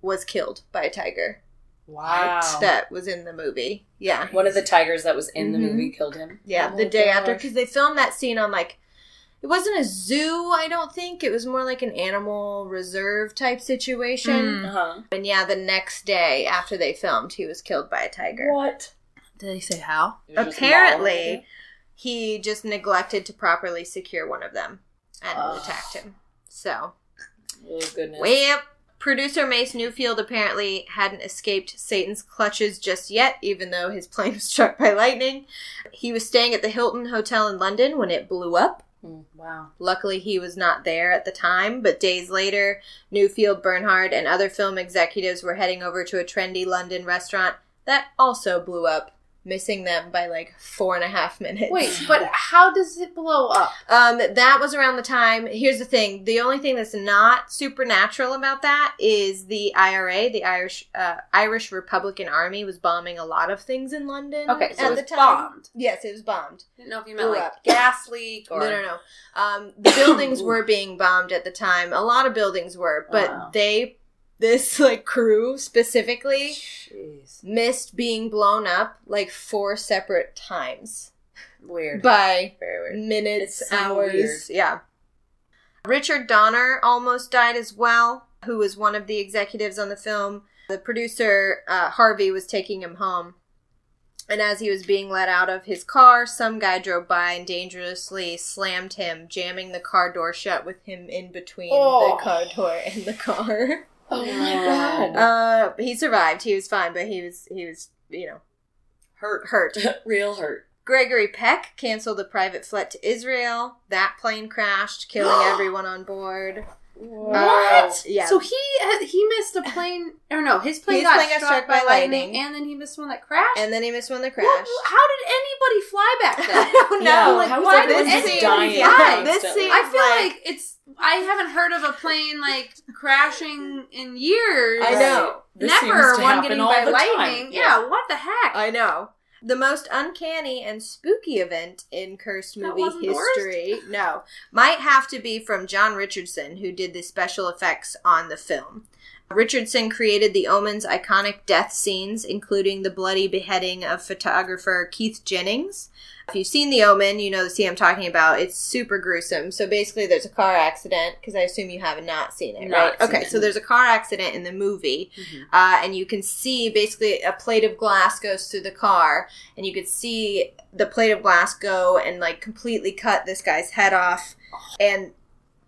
was killed by a tiger wow. that was in the movie. Yeah. One of the tigers that was in the Mhm. movie killed him. Yeah, Oh the my day after because they filmed that scene on like it wasn't a zoo, I don't think. It was more like an animal reserve type situation. Mm. Uh-huh. And yeah, the next day after they filmed, he was killed by a tiger. What? Did they say how? It was just Apparently, he just neglected to properly secure one of them and Ugh. it attacked him. So, Oh goodness. well, Producer Mace Neufeld apparently hadn't escaped Satan's clutches just yet, even though his plane was struck by lightning. He was staying at the Hilton Hotel in London when it blew up. Wow. Luckily, he was not there at the time, but days later, Neufeld, Bernhard, and other film executives were heading over to a trendy London restaurant that also blew up, missing them by like four and a half minutes. Wait, but how does it blow up? Um, that was around the time. Here's the thing: the only thing that's not supernatural about that is the IRA, the Irish uh, Irish Republican Army, was bombing a lot of things in London. Okay, so at it's the time. bombed. Yes, it was bombed. I didn't know if you meant Blew like up. gas leak or No, no, no. Um, the buildings were being bombed at the time. A lot of buildings were, but Wow. they, this like crew specifically, Jeez, missed being blown up like four separate times weird. by Very weird. minutes, so hours. weird. Yeah. Richard Donner almost died as well, who was one of the executives on the film. The producer, uh, Harvey, was taking him home. And as he was being let out of his car, some guy drove by and dangerously slammed him, jamming the car door shut with him in between Oh. the car door and the car. Oh my god. Uh, he survived. He was fine, but he was he was you know Hurt. hurt. Real hurt. Gregory Peck canceled a private flight to Israel. That plane crashed, killing everyone on board. What? yeah. So he he missed a plane, or no, his plane, His got, plane got struck, struck by, by lightning, lightning. and then he missed one that crashed. And then he missed one that What- crashed. how did anybody fly back then? I don't know. Yeah, like, how is why everyone did anybody dying fly? This seems I feel like- like, it's. I haven't heard of a plane like crashing in years. I know. This Never seems to one getting all by the time. lightning. Yeah. what the heck? I know. The most uncanny and spooky event in cursed movie wasn't the worst? history, no, might have to be from John Richardson, who did the special effects on the film. Richardson created the Omen's iconic death scenes, including the bloody beheading of photographer Keith Jennings. If you've seen The Omen, you know the scene I'm talking about. It's super gruesome. So basically, there's a car accident, because I assume you have not seen it, Not right? seen Okay, it. so there's a car accident in the movie, Mhm. uh, and you can see basically a plate of glass goes through the car, and you could see the plate of glass go and like completely cut this guy's head off, and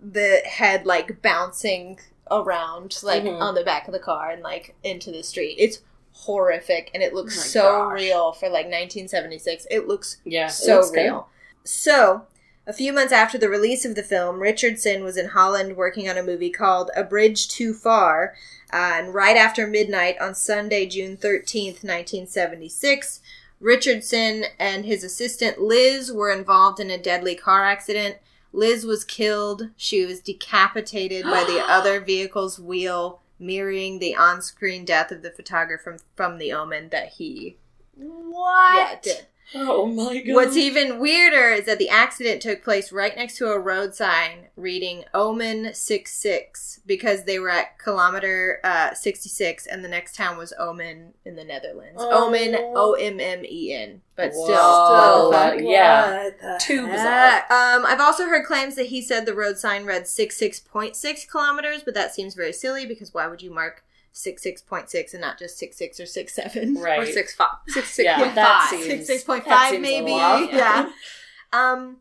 the head like bouncing around like Mhm. on the back of the car and like into the street. It's horrific, and it looks Oh so gosh. real for like 1976. It looks Yeah. so looks good. real. So, a few months after the release of the film, Richardson was in Holland working on a movie called A Bridge Too Far. Uh, and right after midnight on Sunday, June 13th, 1976, Richardson and his assistant Liz were involved in a deadly car accident. Liz was killed. She was decapitated by the other vehicle's wheel, mirroring the on screen death of the photographer from, from The Omen that he What? yeah, did. Oh my god. What's even weirder is that the accident took place right next to a road sign reading Omen 66 because they were at kilometer uh, 66 and the next town was Omen in the Netherlands. Oh. Omen, O M M E N. But Whoa. still, Whoa. what yeah. Too heck? Um, I've also heard claims that he said the road sign read 66.6 kilometers, but that seems very silly because why would you mark 66.6 and not just 66 or 67? right? Or six. Six six Yeah, five. seems- six six point that five maybe lot. yeah um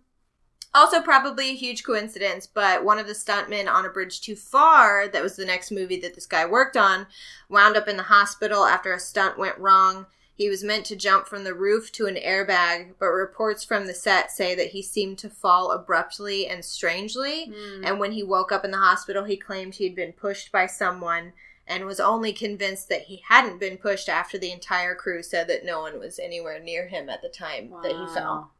also probably a huge coincidence but one of the stuntmen on a bridge too far that was the next movie that this guy worked on wound up in the hospital after a stunt went wrong he was meant to jump from the roof to an airbag but reports from the set say that he seemed to fall abruptly and strangely Mm. and when he woke up in the hospital, he claimed he'd been pushed by someone and was only convinced that he hadn't been pushed after the entire crew said that no one was anywhere near him at the time that he fell.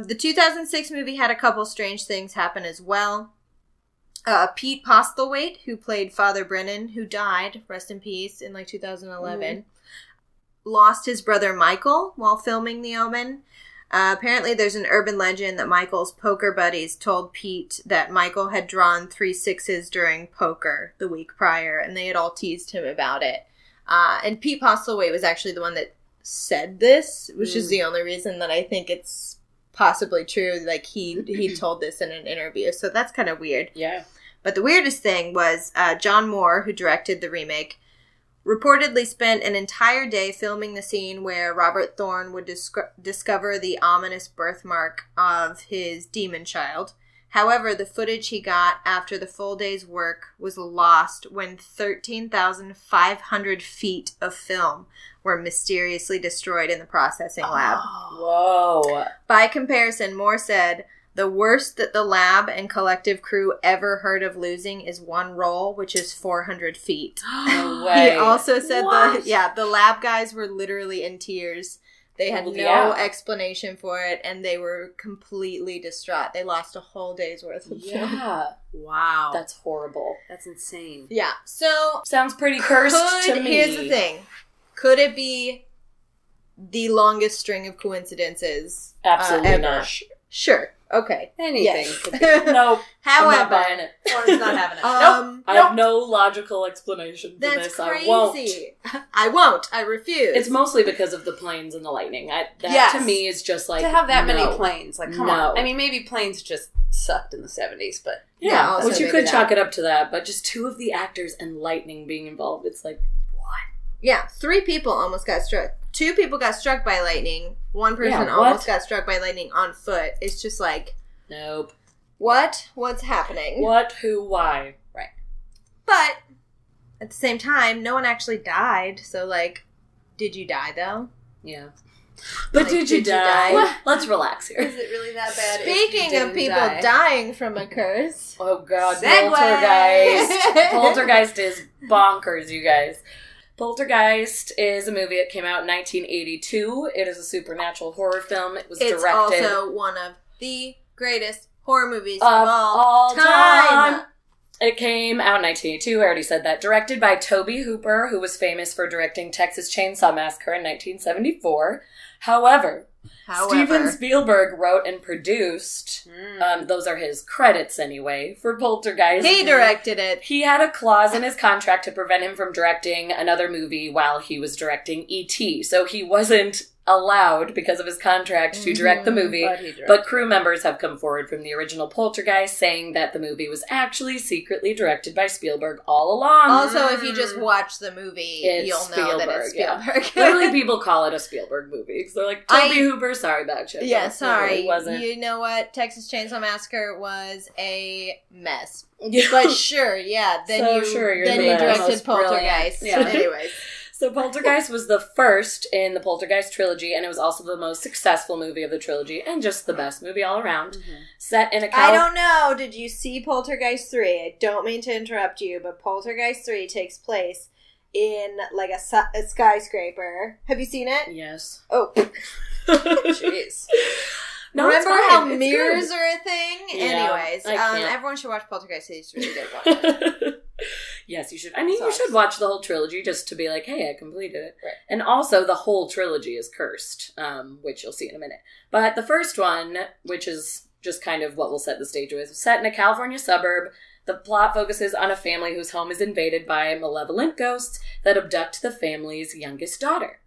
The 2006 movie had a couple strange things happen as well. Uh, Pete Postlethwaite, who played Father Brennan, who died, rest in peace, in like 2011, lost his brother Michael while filming The Omen. Uh, apparently, there's an urban legend that Michael's poker buddies told Pete that Michael had drawn three sixes during poker the week prior, and they had all teased him about it. Uh, and Pete Postlethwaite was actually the one that said this, which is Mm. the only reason that I think it's possibly true. Like he he told this in an interview, so that's kind of weird. Yeah. But the weirdest thing was uh, John Moore, who directed the remake, reportedly spent an entire day filming the scene where Robert Thorn would disc- discover the ominous birthmark of his demon child. However, the footage he got after the full day's work was lost when 13,500 feet of film were mysteriously destroyed in the processing lab. Whoa. By comparison, Moore said, the worst that the lab and collective crew ever heard of losing is one roll, which is 400 feet. No way. He also said What? the yeah, the lab guys were literally in tears. They had no yeah. explanation for it and they were completely distraught. They lost a whole day's worth of film. yeah. Wow. That's horrible. That's insane. Yeah. So Sounds pretty cursed could, to me. here's the thing. Could it be the longest string of coincidences uh, Absolutely ever? not. Sure. Okay. Anything. Yes. could be. No, I'm not However, buying it. Or not having it. um, I have no logical explanation for that's this. I won't. crazy. I won't. I refuse. It's mostly because of the planes and the lightning. I, that Yes. to me is just like to have that no. many planes, like come No. on. I mean, maybe planes just sucked in the seventies, but Yeah, Yeah, also which you maybe could that. chalk it up to that, but just two of the actors and lightning being involved, it's like Yeah, three people almost got struck. Two people got struck by lightning. One person Yeah, what? almost got struck by lightning on foot. It's just like, nope. what? What's happening? What? Who? Why? Right. But at the same time, no one actually died. So, like, did you die though? Yeah. But Like, did you did you die? die? Let's relax here. is it really that bad? if you Speaking of didn't people die? dying from a curse, Oh god, Segue! Poltergeist. Poltergeist is bonkers, you guys. Poltergeist is a movie that came out in 1982. It is a supernatural horror film. It was it's directed also one of the greatest horror movies of of all, all time. time. It came out in 1982. I already said that. Directed by Tobe Hooper, who was famous for directing Texas Chainsaw Massacre in 1974. However, However, Steven Spielberg wrote and produced. Mm. Um, those are his credits anyway for Poltergeist. he directed it. He had a clause in his contract to prevent him from directing another movie while he was directing E.T. So he wasn't allowed, because of his contract, to direct the Mhm, movie. But. But crew members have come forward from the original Poltergeist saying that the movie was actually secretly directed by Spielberg all along. Also, if you just watch the movie, It's you'll know that it's Spielberg, yeah. Spielberg. Literally, people call it a Spielberg movie. 'cause they're like, Tobe I- Hooper, sorry about you. Yeah, It sorry. really wasn't. You know what? Texas Chainsaw Massacre was a mess. But sure, yeah. Then So you sure, you're then the you directed brilliant. Poltergeist. Yeah. Anyways. So Poltergeist was the first in the Poltergeist trilogy, and it was also the most successful movie of the trilogy, and just the best movie all around. Mhm. Set in a I don't know. Did you see Poltergeist 3? I don't mean to interrupt you, but Poltergeist 3 takes place in like a, su- a skyscraper. Have you seen it? Yes. Oh, Jeez. No, remember how It's mirrors good. are a thing? Yeah, Anyways, um, everyone should watch Poltergeist. It's really good. Yes, you should. I mean, you should watch the whole trilogy just to be like, hey, I completed it. Right. And also, the whole trilogy is cursed, um, which you'll see in a minute. But the first one, which is just kind of what we'll set the stage with, set in a California suburb. The plot focuses on a family whose home is invaded by malevolent ghosts that abduct the family's youngest daughter.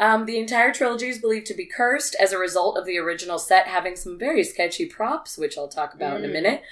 Um, the entire trilogy is believed to be cursed as a result of the original set having some very sketchy props, which I'll talk about in a Mm. minute.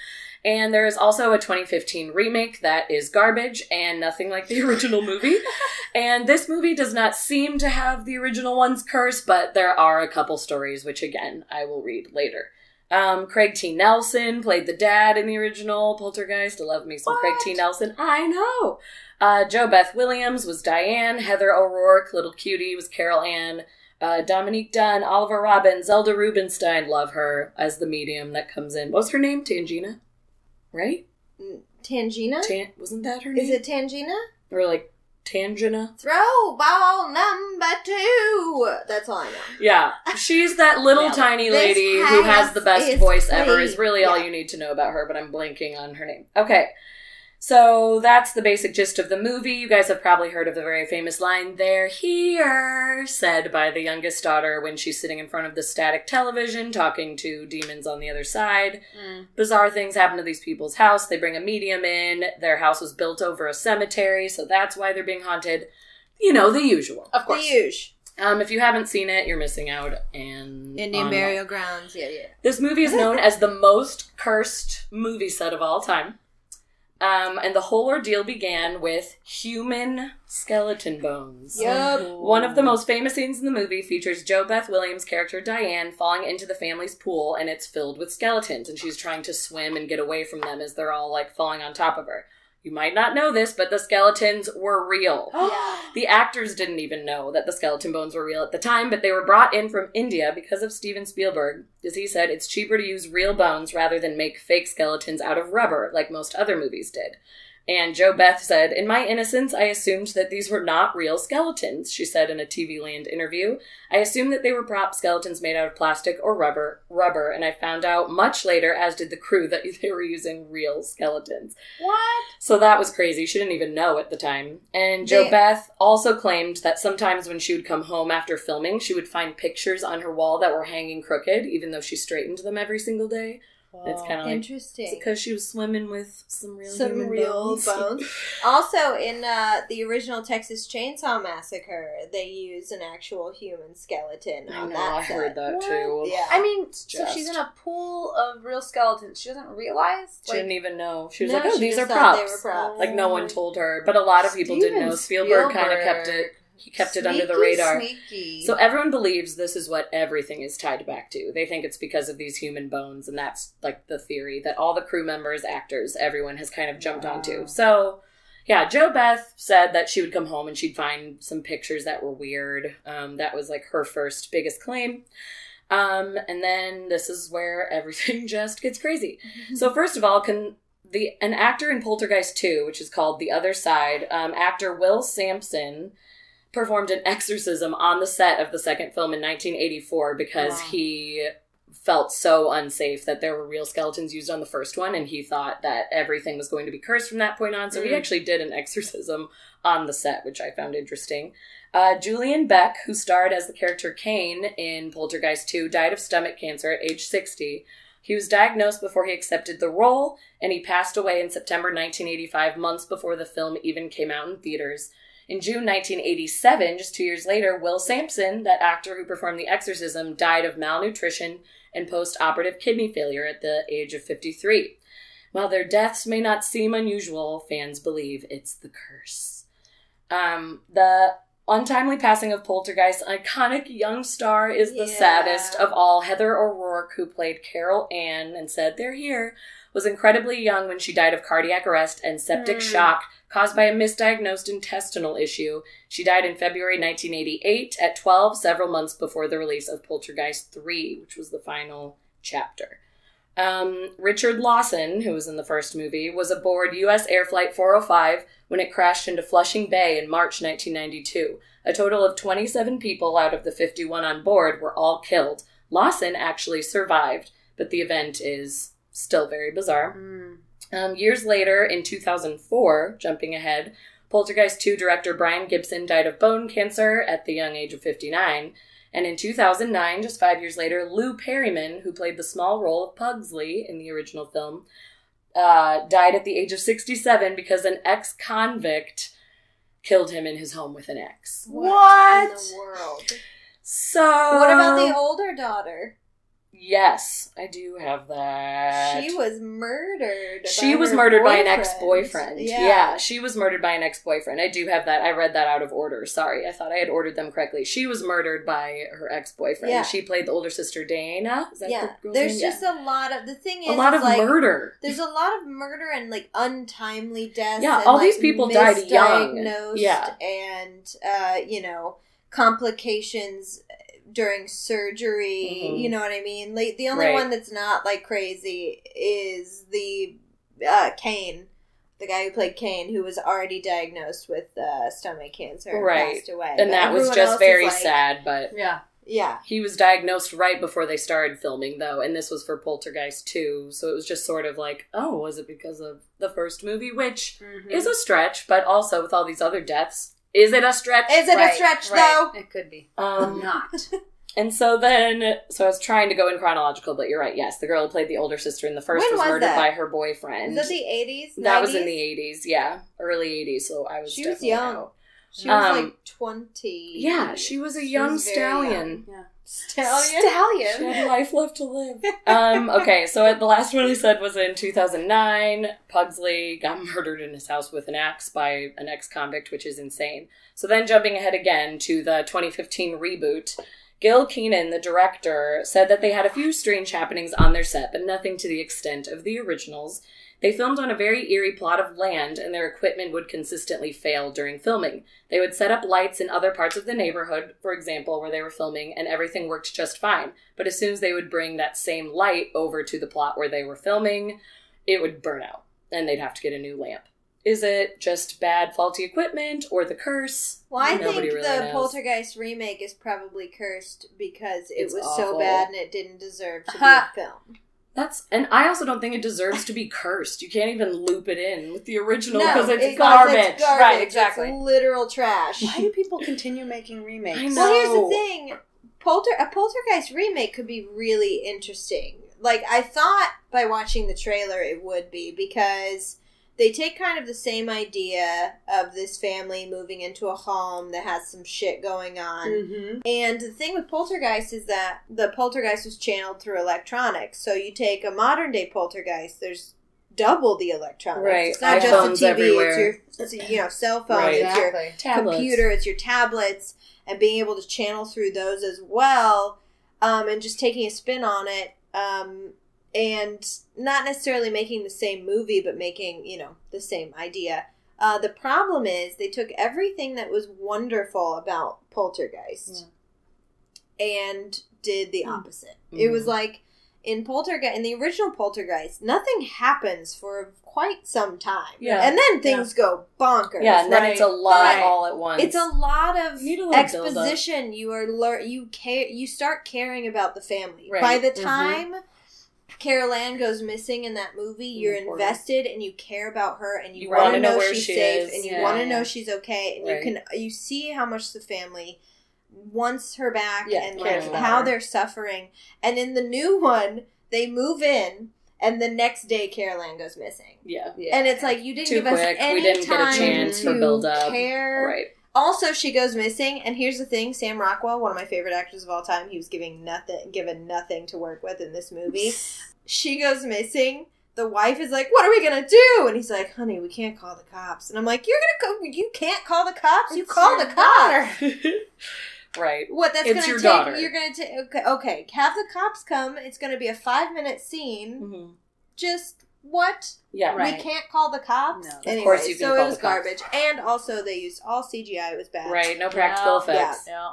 And there is also a 2015 remake that is garbage and nothing like the original movie. and this movie does not seem to have the original one's curse, but there are a couple stories, which again, I will read later. Um, Craig T. Nelson played the dad in the original Poltergeist. I love me some Craig T. Nelson. I know. Uh, JoBeth Williams was Diane. Heather O'Rourke, little cutie, was Carol Ann. Uh, Dominique Dunne, Oliver Robbins, Zelda Rubinstein, love her as the medium that comes in. What was her name? Tangina? Right? Tangina? Tan- wasn't that her name? Is it Tangina? Or like Tangina? Throw ball number two. That's all I know. Yeah. She's that little tiny lady who has house the best is voice ever, clean. is really all Yeah. you need to know about her, but I'm blanking on her name. Okay. So that's the basic gist of the movie. You guys have probably heard of the very famous line, They're here, said by the youngest daughter when she's sitting in front of the static television talking to demons on the other side. Mm. Bizarre things happen to these people's house. They bring a medium in. Their house was built over a cemetery, so that's why they're being haunted. You know, the usual. Of The course. huge. Um, if you haven't seen it, you're missing out. And Indian on- burial grounds. Yeah, yeah. This movie is known as the most cursed movie set of all time. Um, and the whole ordeal began with human skeleton bones. Yup. One of the most famous scenes in the movie features JoBeth Williams' character Diane falling into the family's pool and it's filled with skeletons and she's trying to swim and get away from them as they're all like falling on top of her. You might not know this, but the skeletons were real. Yeah. The actors didn't even know that the skeleton bones were real at the time, but they were brought in from India because of Steven Spielberg, as he said it's cheaper to use real bones rather than make fake skeletons out of rubber, like most other movies did. And JoBeth said, In my innocence, I assumed that these were not real skeletons, she said in a TV Land interview. I assumed that they were prop skeletons made out of plastic or rubber, rubber, and I found out much later, as did the crew, that they were using real skeletons. What? So that was crazy. She didn't even know at the time. And Joe They- Beth also claimed that sometimes when she would come home after filming, she would find pictures on her wall that were hanging crooked, even though she straightened them every single day. It's kind of like Interesting. because she was swimming with some real Some human real bones. bones. Also, in uh, the original Texas Chainsaw Massacre, they use an actual human skeleton I on know. that I heard that What? too. Yeah. I mean, so she's in a pool of real skeletons. She doesn't realize. She didn't even know. She was No, like, "Oh, these are thought props." they were props. Like no one told her, but a lot of people didn't know. Spielberg kind of kept it. He kept it under the radar. Sneaky. So everyone believes this is what everything is tied back to. They think it's because of these human bones, and that's like the theory that all the crew members, actors, everyone has kind of jumped Wow. onto. So, yeah, JoBeth said that she would come home and she'd find some pictures that were weird. Um, that was like her first biggest claim. Um, and then this is where everything just gets crazy. So first of all, can the an actor in Poltergeist 2, which is called The Other Side, um, actor Will Sampson performed an exorcism on the set of the second film in 1984 because Wow. he felt so unsafe that there were real skeletons used on the first one and he thought that everything was going to be cursed from that point on so he Mm. actually did an exorcism on the set which i found interesting uh, julian beck who starred as the character kane in poltergeist 2 died of stomach cancer at age 60 he was diagnosed before he accepted the role and he passed away in september 1985 months before the film even came out in theaters in June 1987, just two years later, Will Sampson, that actor who performed The Exorcism, died of malnutrition and post operative kidney failure at the age of 53. While their deaths may not seem unusual, fans believe it's the curse. Um, the untimely passing of Poltergeist's iconic young star is the Yeah. saddest of all. Heather O'Rourke, who played Carol Ann and said, They're here, was incredibly young when she died of cardiac arrest and septic Hmm. shock caused by a misdiagnosed intestinal issue. She died in February 1988 at 12, several months before the release of Poltergeist 3, which was the final chapter. Um, Richard Lawson, who was in the first movie, was aboard U.S. Air Flight 405 when it crashed into Flushing Bay in March 1992. A total of 27 people out of the 51 on board were all killed. Lawson actually survived, but the event is still very bizarre. Mm. Um, years later, in 2004, jumping ahead, Poltergeist 2 director Brian Gibson died of bone cancer at the young age of 59. And in 2009, just five years later, Lou Perryman, who played the small role of Pugsley in the original film, uh, died at the age of 67 because an ex convict killed him in his home with an axe. What in the world? So. What about the older daughter? Yes, I do have that. She was murdered. She was murdered by an ex-boyfriend. Yeah. she was murdered by an ex-boyfriend. I do have that. I read that out of order. Sorry, I thought I had ordered them correctly. She was murdered by her ex-boyfriend. Yeah. She played the older sister Dana. Is that yeah. the There's name? just Yeah. a lot of the thing is a lot of like, murder. There's a lot of murder and like untimely deaths. Yeah, all like, these people died young. Yeah. and uh, you know complications during surgery. Mhm. You know what I mean? Like the only Right. one that's not like crazy is the uh, Kane. The guy who played Kane, who was already diagnosed with uh, stomach cancer, and Right. passed away. And But that was just very like- sad, but Yeah. Yeah, he was diagnosed right before they started filming though, and this was for Poltergeist 2, so it was just sort of like, oh, was it because of the first movie, which Mhm. is a stretch, but also with all these other deaths, is it a stretch? is it a Right, stretch right. though? It could be. Um, Not. And so then, so I was trying to go in chronological, but you're right. Yes, the girl who played the older sister in the first When was, was murdered that? by her boyfriend. Is that the eighties? that was in the 80s, yeah, early 80s. So I was She was definitely young. out. She was Um, like twenty. Yeah, she was a She young was very stallion. Yeah. Stallion. Stallion. She had life left to live. Um, okay, so the last one I said was in 2009. Pugsley got murdered in his house with an axe by an ex convict, which is insane. So then jumping ahead again to the 2015 reboot, Gil Kenan, the director, said that they had a few strange happenings on their set, but nothing to the extent of the originals. They filmed on a very eerie plot of land, and their equipment would consistently fail during filming. They would set up lights in other parts of the neighborhood, for example, where they were filming, and everything worked just fine. But as soon as they would bring that same light over to the plot where they were filming, it would burn out, and they'd have to get a new lamp. Is it just bad, faulty equipment, or the curse? Well, I Nobody think really the knows. Poltergeist remake is probably cursed because it It's was awful. so bad and it didn't deserve to be Ha. A film. That's and I also don't think it deserves to be cursed. You can't even loop it in with the original No, because it's garbage. it's garbage. Right, It's exactly. literal trash. Why do people continue making remakes? I know. Well, here's the thing: Polter a Poltergeist remake could be really interesting. Like I thought by watching the trailer, it would be because they take kind of the same idea of this family moving into a home that has some shit going on. Mm-hmm. And the thing with Poltergeist is that the Poltergeist was channeled through electronics. So you take a modern day Poltergeist, there's double the electronics. Right. It's not iPhones just a TV. everywhere. It's your, you know, cell phone. Right. It's your Tablets. computer, it's your tablets, and being able to channel through those as well, um, and just taking a spin on it, um, and not necessarily making the same movie, but making you know the same idea. Uh, the problem is they took everything that was wonderful about Poltergeist and did the opposite. It was Mhm. like in Poltergeist, in the original Poltergeist, nothing happens for quite some time. Yeah. and then things go bonkers. Yeah, and then right? it's a lot Right. all at once. It's a lot of a exposition. You are lear- you care you start caring about the family. Right. By the Mhm. time Carol Anne goes missing in that movie, you're Important. invested and you care about her and you, You want wanna to know know, where she's she safe is. and you Yeah, want to yeah. know she's okay and Right. you can you see how much the family wants her back Yeah, and cares like about how her. they're suffering. And in the new one, they move in and the next day Carol Anne goes missing. yeah. Yeah. And it's like you didn't Too give us quick. We any didn't get a time chance to for build-up. care. Right. Also, she goes missing, and here's the thing: Sam Rockwell, one of my favorite actors of all time, he was giving nothing, given nothing to work with in this movie. she goes missing. The wife is like, "What are we gonna do?" And he's like, "Honey, we can't call the cops." And I'm like, "You're gonna go? You can't call the cops? you It's call the cops? right. What? That's It's gonna your take? daughter. You're gonna take? Okay, okay, have the cops come. It's gonna be a five minute scene. Mhm. Just what? Yeah. Right. We can't call the cops. No. Of course you can so call it was the cops. garbage, and also they used all CGI. It was bad. Right. No practical Yeah. effects. Yeah.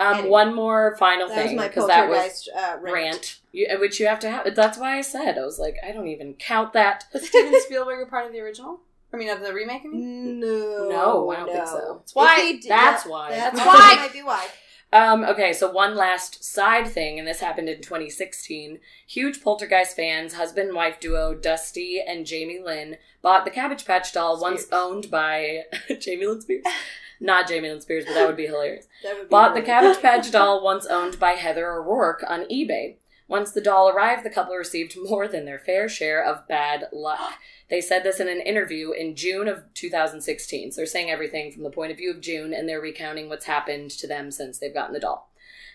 Um, Anyway. one more final That was thing my because that was poltergeist uh, rant. rant, you, which you have to have. That's why I said I was like, I don't even count that. Was Steven Spielberg a part of the original? I mean, of the remake? I mean? No, No, I don't think so. That's why- that's why. That's, That's why. why. That might be why. Um, okay, so one last side thing, and this happened in 2016. Huge Poltergeist fans, husband and wife duo Dusty and Jamie Lynn, bought the Cabbage Patch doll once owned by Jamie Lynn Spears. Not Jamie Lynn Spears, but that would be hilarious. Would be Bought the Cabbage Patch doll once owned by Heather O'Rourke on eBay. Once the doll arrived, the couple received more than their fair share of bad luck. They said this in an interview in June of 2016. So they're saying everything from the point of view of June, and they're recounting what's happened to them since they've gotten the doll.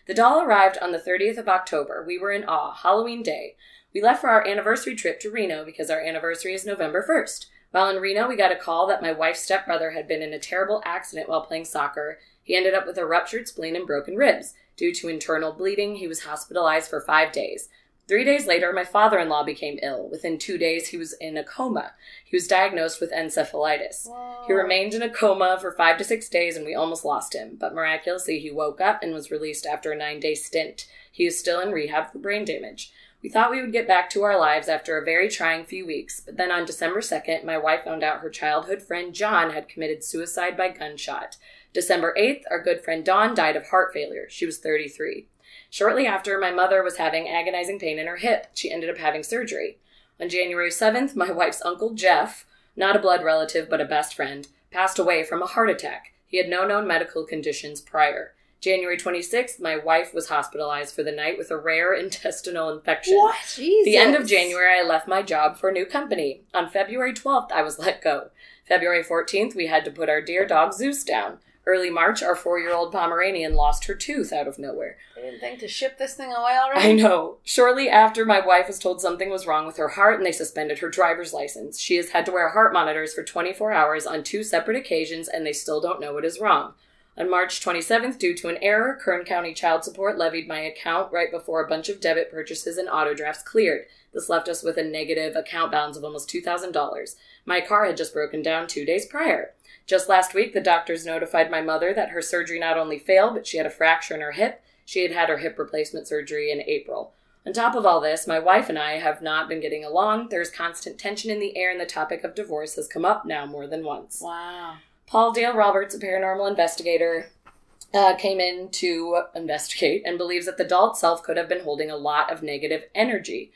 The doll arrived on the 30th of October. We were in awe. Halloween day. We left for our anniversary trip to Reno because our anniversary is November 1st. While in Reno, we got a call that my wife's stepbrother had been in a terrible accident while playing soccer. He ended up with a ruptured spleen and broken ribs. Due to internal bleeding, he was hospitalized for five days. Three days later, my father in law became ill. Within two days, he was in a coma. He was diagnosed with encephalitis. He remained in a coma for five to six days, and we almost lost him. But miraculously, he woke up and was released after a nine day stint. He is still in rehab for brain damage. We thought we would get back to our lives after a very trying few weeks, but then on December 2nd, my wife found out her childhood friend John had committed suicide by gunshot. December 8th, our good friend Dawn died of heart failure. She was 33. Shortly after, my mother was having agonizing pain in her hip. She ended up having surgery. On January 7th, my wife's uncle Jeff, not a blood relative but a best friend, passed away from a heart attack. He had no known medical conditions prior. January 26th, my wife was hospitalized for the night with a rare intestinal infection. What? Jesus. The end of January, I left my job for a new company. On February 12th, I was let go. February 14th, we had to put our dear dog Zeus down. Early March, our four year old Pomeranian lost her tooth out of nowhere. I didn't think to ship this thing away already. I know. Shortly after, my wife was told something was wrong with her heart and they suspended her driver's license. She has had to wear heart monitors for 24 hours on two separate occasions and they still don't know what is wrong. On March 27th, due to an error, Kern County Child Support levied my account right before a bunch of debit purchases and auto drafts cleared. This left us with a negative account balance of almost $2,000. My car had just broken down two days prior. Just last week, the doctors notified my mother that her surgery not only failed, but she had a fracture in her hip. She had had her hip replacement surgery in April. On top of all this, my wife and I have not been getting along. There's constant tension in the air, and the topic of divorce has come up now more than once. Wow. Paul Dale Roberts, a paranormal investigator, uh, came in to investigate and believes that the doll itself could have been holding a lot of negative energy.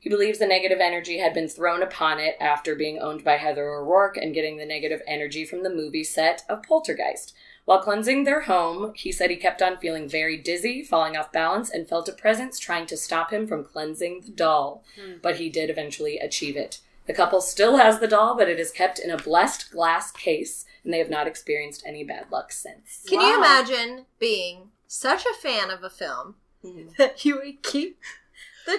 He believes the negative energy had been thrown upon it after being owned by Heather O'Rourke and getting the negative energy from the movie set of Poltergeist. While cleansing their home, he said he kept on feeling very dizzy, falling off balance, and felt a presence trying to stop him from cleansing the doll. Hmm. But he did eventually achieve it. The couple still has the doll, but it is kept in a blessed glass case, and they have not experienced any bad luck since. Can you imagine being such a fan of a film mm-hmm. that you would keep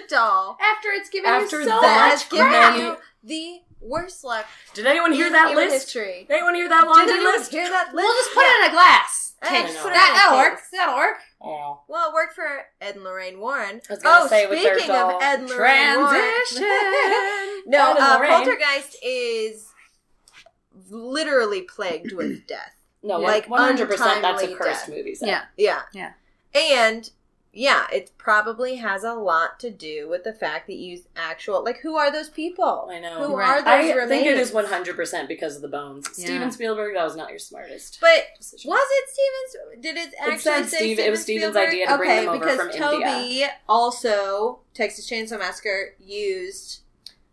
the doll After it's given After you so much crap. you the worst luck Did anyone hear in that human list? history? Did anyone hear that laundry Did anyone list? hear that list? We'll just put it in a glass. Take just put it that. in a That'll work. That'll work. Oh. Well, it worked for Ed and Lorraine Warren. I was gonna oh, say with their speaking of. Ed and Lorraine Transition. Warren. no, Ed and uh, Lorraine. Poltergeist is literally plagued with death. No, Yeah. like Like, one hundred percent. That's a untimely cursed death. movie set. Yeah. Yeah. Yeah. And yeah, it probably has a lot to do with the fact that you use actual like who are those people? I know. Who Right. are those I remains? think it is one hundred percent because of the bones. Yeah. Steven Spielberg, that was not your smartest. But decision. was it Steven's? Did it actually said say Steve- it was Steven's Spielberg? idea to bring okay, them over because from Tobe India. also Texas Chainsaw Massacre used.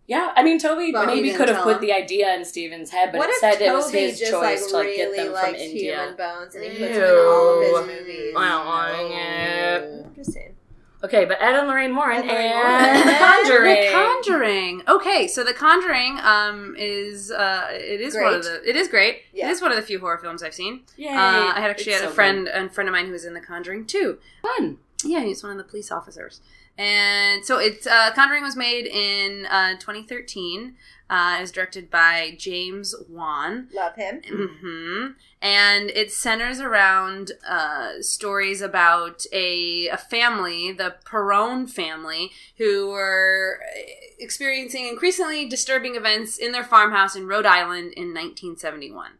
Yeah, I mean Tobe But maybe could have put him. the idea in Steven's head, but what it said Tobe it was his just choice like to like, really get them from likes India. human bones and he puts them in all of his movies? I don't like it. I'm just saying. Okay, but Ed and Lorraine Warren and and The Conjuring. The Conjuring. Okay, so The Conjuring um is uh it is one of Great. the it is great. Yeah. It is one of the few horror films I've seen. Yeah, Uh, I had actually It's had a so friend a friend of mine who was in The Conjuring too. good. fun. Yeah, he's one of the police officers. And so it's uh, Conjuring was made in uh, 2013. Uh, it was directed by James Wan. Love him. hmm And it centers around uh, stories about a, a family, the Perron family, who were experiencing increasingly disturbing events in their farmhouse in Rhode Island in 1971.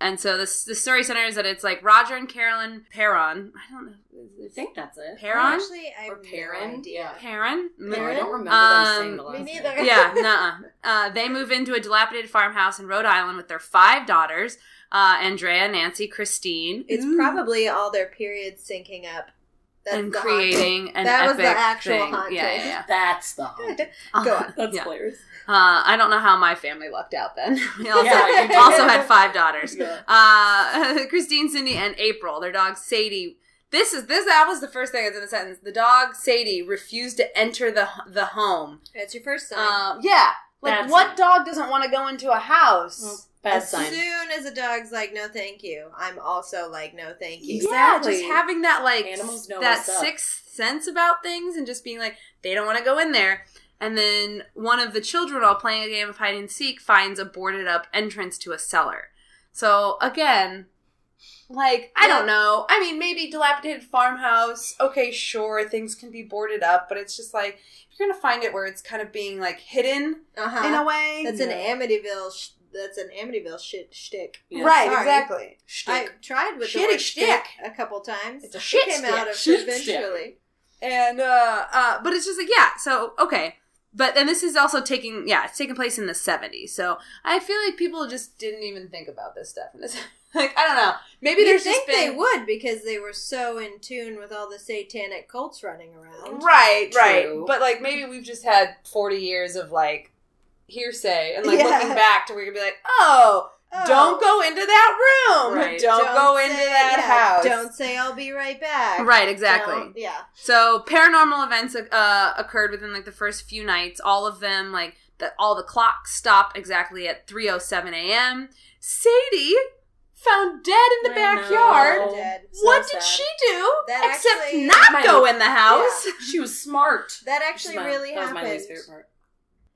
And so this the story centers that it's like Roger and Carolyn Perron. I don't know. I think that's it. Perron? Actually, I Or have Perrin? no idea. Perron? No, I don't remember Um, them saying the me neither. name. yeah, nuh-uh. Uh, they move into a dilapidated farmhouse in Rhode Island with their five daughters, uh, Andrea, Nancy, Christine. It's Ooh. probably all their periods syncing up. That's and the creating an That was epic the actual thing. haunting. Yeah, yeah, That's the haunt. yeah. Go on. That's Yeah. hilarious. Uh, I don't know how my family lucked out then. We also, Yeah, also had five daughters. Yeah. Uh, Christine, Cindy, and April. Their dog Sadie. This is this. That was the first thing that's in the sentence. The dog Sadie refused to enter the the home. That's your first sign. Um, yeah, like Bad what sign. dog doesn't want to go into a house? Well, Bad as sign. soon as a dog's like, no, thank you, I'm also like, no, thank you. Yeah, just having that like Animals know that sixth sense about things and just being like they don't want to go in there. And then one of the children, while playing a game of hide and seek, finds a boarded up entrance to a cellar. So again, like I don't know. I mean, maybe dilapidated farmhouse. Okay, sure, things can be boarded up, but it's just like you're gonna find it where it's kind of being like hidden Uh-huh. in a way. That's an Amityville. Sh- that's an Amityville shit shtick. Yeah. right, Sorry. exactly. I tried with Shitty the word shtick. shtick a couple times. It's a It came stick. out of Shit eventually. and uh uh but it's just like yeah so okay but and this is also taking yeah it's taking place in the 70s so i feel like people just didn't even think about this stuff in this like i don't know maybe You there's think just they would because they were so in tune with all the satanic cults running around. right right but like maybe we've just had 40 years of like hearsay and like Yeah. looking back to where you'd be like oh oh, don't go into that room. Right. Don't, go into that yeah, house. Don't say I'll be right back. Right, exactly. Don't- yeah. So paranormal events uh, occurred within like the first few nights. All of them, like that, all the clocks stopped exactly at three oh seven a.m. Sadie found dead in the I backyard. know. Dead. what So did sad. she do That except actually- not My- go in the house? She was smart. That Which is actually my- really that was happened.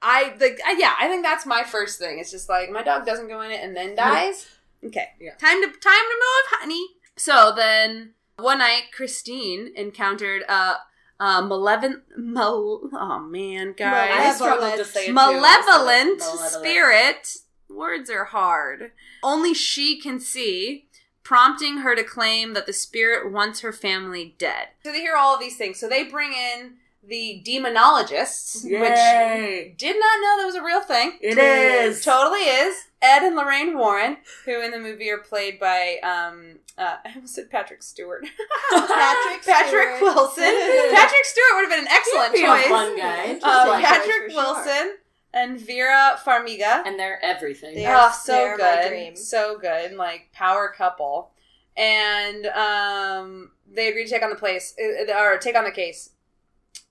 I like, yeah, I think that's my first thing. It's just like my dog doesn't go in it and then dies. Okay, Yeah. time to time to move, honey. So then one night, Christine encountered a, malevolent, mal- oh man, guys, I struggled to say malevolent Malevolent. spirit. Words are hard. Only she can see, prompting her to claim that the spirit wants her family dead. So they hear all of these things. So they bring in the demonologists, which did not know that was a real thing. It is. Totally is. Ed and Lorraine Warren, who in the movie are played by, um, uh, I almost said Patrick Stewart. Patrick Patrick Stewart. Wilson. Patrick Stewart would have been an excellent He'd be a choice. fun guy. Uh, Patrick for sure. Wilson and Vera Farmiga. and they're everything. They oh, are- so they are my good, dream. so good, like power couple. And um, they agree to take on the place uh, or take on the case,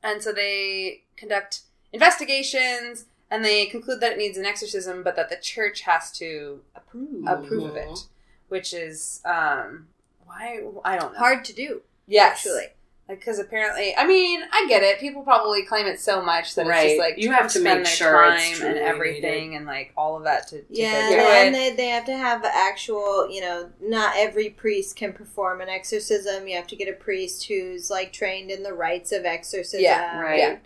and so they conduct investigations, and they conclude that it needs an exorcism, but that the church has to approve approve of it, which is um, why I don't know. Hard to do. yes, Actually. Because apparently, I mean, I get it. People probably claim it so much that it's just like You have to make sure it's and everything, and like all of that to, to Yeah, and it. they, they have to have actual, you know, not every priest can perform an exorcism. You have to get a priest who's like trained in the rites of exorcism. Yeah, right. Yeah.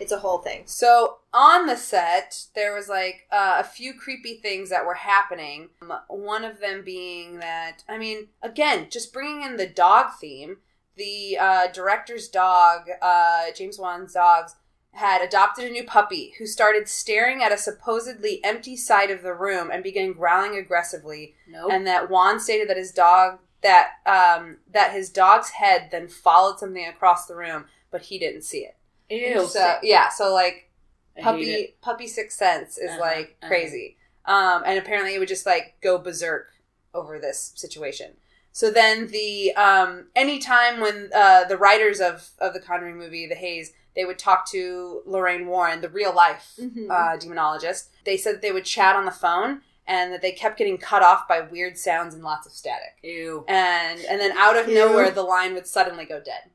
It's a whole thing. So on the set, there was like uh, a few creepy things that were happening. Um, One of them being that, I mean, again, just bringing in the dog theme. The uh, director's dog, uh, James Wan's dogs, had adopted a new puppy who started staring at a supposedly empty side of the room and began growling aggressively. Nope. And that Wan stated that his dog that um, that his dog's head then followed something across the room, but he didn't see it. Ew. So yeah, so like I puppy puppy sixth sense is Uh-huh, like uh-huh. crazy um and apparently it would just like go berserk over this situation so then the um anytime when uh the writers of of the conjuring movie the Hayes they would talk to lorraine warren the real life Mhm. uh demonologist they said that they would chat on the phone and that they kept getting cut off by weird sounds and lots of static Ew. and and then out of Ew. nowhere the line would suddenly go dead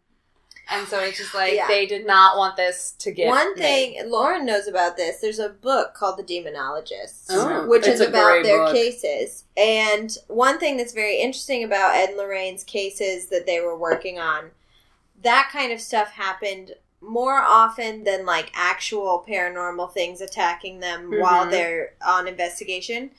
and so it's just like Yeah. they did not want this to get One made. thing Lauren knows about this. There's a book called The Demonologists, Oh. which is about their book. cases. And one thing that's very interesting about Ed and Lorraine's cases that they were working on, that kind of stuff happened more often than like actual paranormal things attacking them while Mhm. they're on investigation.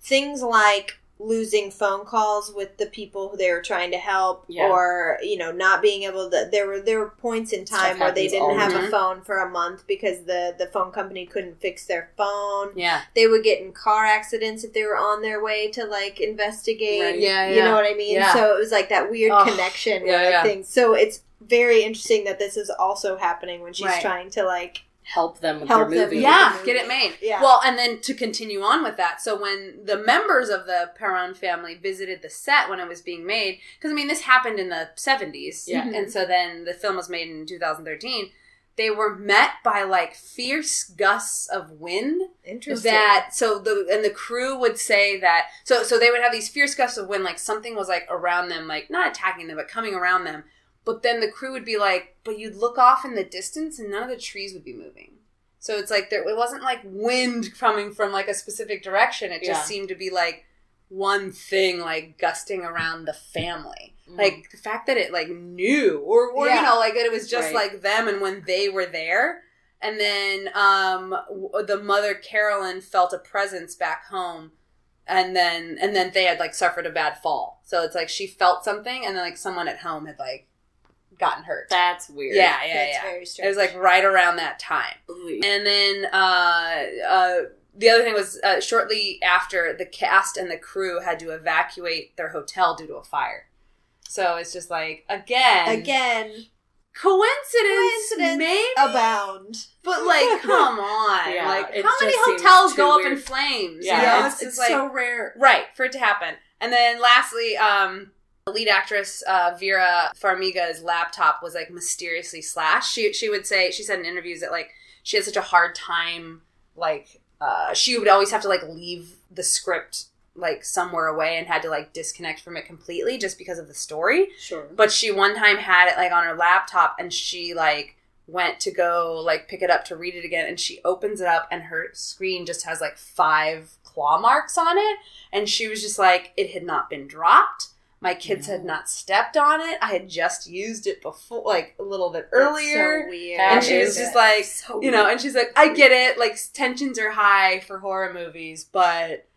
Things like losing phone calls with the people who they were trying to help Yeah. or you know not being able to there were there were points in Stuff time where they didn't the have a phone for a month because the the phone company couldn't fix their phone yeah they would get in car accidents if they were on their way to like investigate Right. Yeah, you know what i mean Yeah. so it was like that weird Oh, connection yeah, where yeah. things so it's very interesting that this is also happening when she's Right. trying to like Help them with Help their movie. with yeah, get it made. Yeah. Well, and then to continue on with that, so when the members of the Perron family visited the set when it was being made, because I mean this happened in the seventies, Yeah. Mm-hmm. and so then the film was made in 2013. They were met by like fierce gusts of wind interesting that so the and the crew would say that so so they would have these fierce gusts of wind like something was like around them like not attacking them but coming around them but then the crew would be like but you'd look off in the distance and none of the trees would be moving so it's like there it wasn't like wind coming from like a specific direction it just Yeah. seemed to be like one thing like gusting around the family Mhm. like the fact that it like knew or, or Yeah. you know like it was just Right. like them and when they were there and then um w- the mother carolyn felt a presence back home and then and then they had like suffered a bad fall so it's like she felt something and then like someone at home had like gotten hurt That's weird. yeah yeah that's yeah very it was like right around that time Ooh. and then uh, uh, the other thing was uh, shortly after the cast and the crew had to evacuate their hotel due to a fire. So it's just like again, again coincidence, Coincidence maybe, abound. but like, come on, Yeah, like, how many hotels too go up in flames? Yeah, you know? it's, it's, it's like so rare. right for it to happen. And then lastly, um, the lead actress uh, Vera Farmiga's laptop was like mysteriously slashed. She she would say she said in interviews that like she had such a hard time like uh, she would always have to like leave the script like somewhere away and had to like disconnect from it completely just because of the story. Sure. But she one time had it like on her laptop and she like went to go like pick it up to read it again and she opens it up and her screen just has like five claw marks on it and she was just like it had not been dropped. My kids had not stepped on it. I had just used it before like a little bit earlier. so weird. And she was just like So you know, and she's like, I get it, like tensions are high for horror movies, but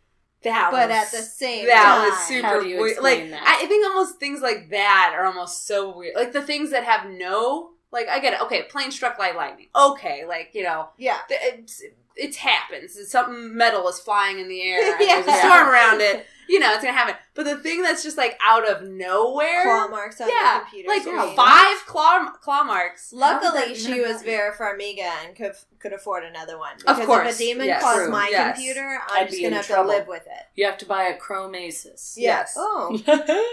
that but was at the same that time, was super How do you weird. Like that? I think almost things like that are almost so weird. Like the things that have no like I get it. Okay, plane struck by lightning. Okay, like you know, yeah. th- it's it happens. It's something metal is flying in the air. and Yeah. There's a storm around it. You know, it's gonna happen. But the thing that's just like out of nowhere, Claw marks on yeah, the computer. like screen. five claw claw marks. Luckily, How did that she was happen? Vera Farmiga and could could afford another one. Of Because course, if a demon yes. calls True, my yes. computer, I'm I'd just be gonna in have trouble. to live with it. You have to buy a chromasis. Yes. Oh,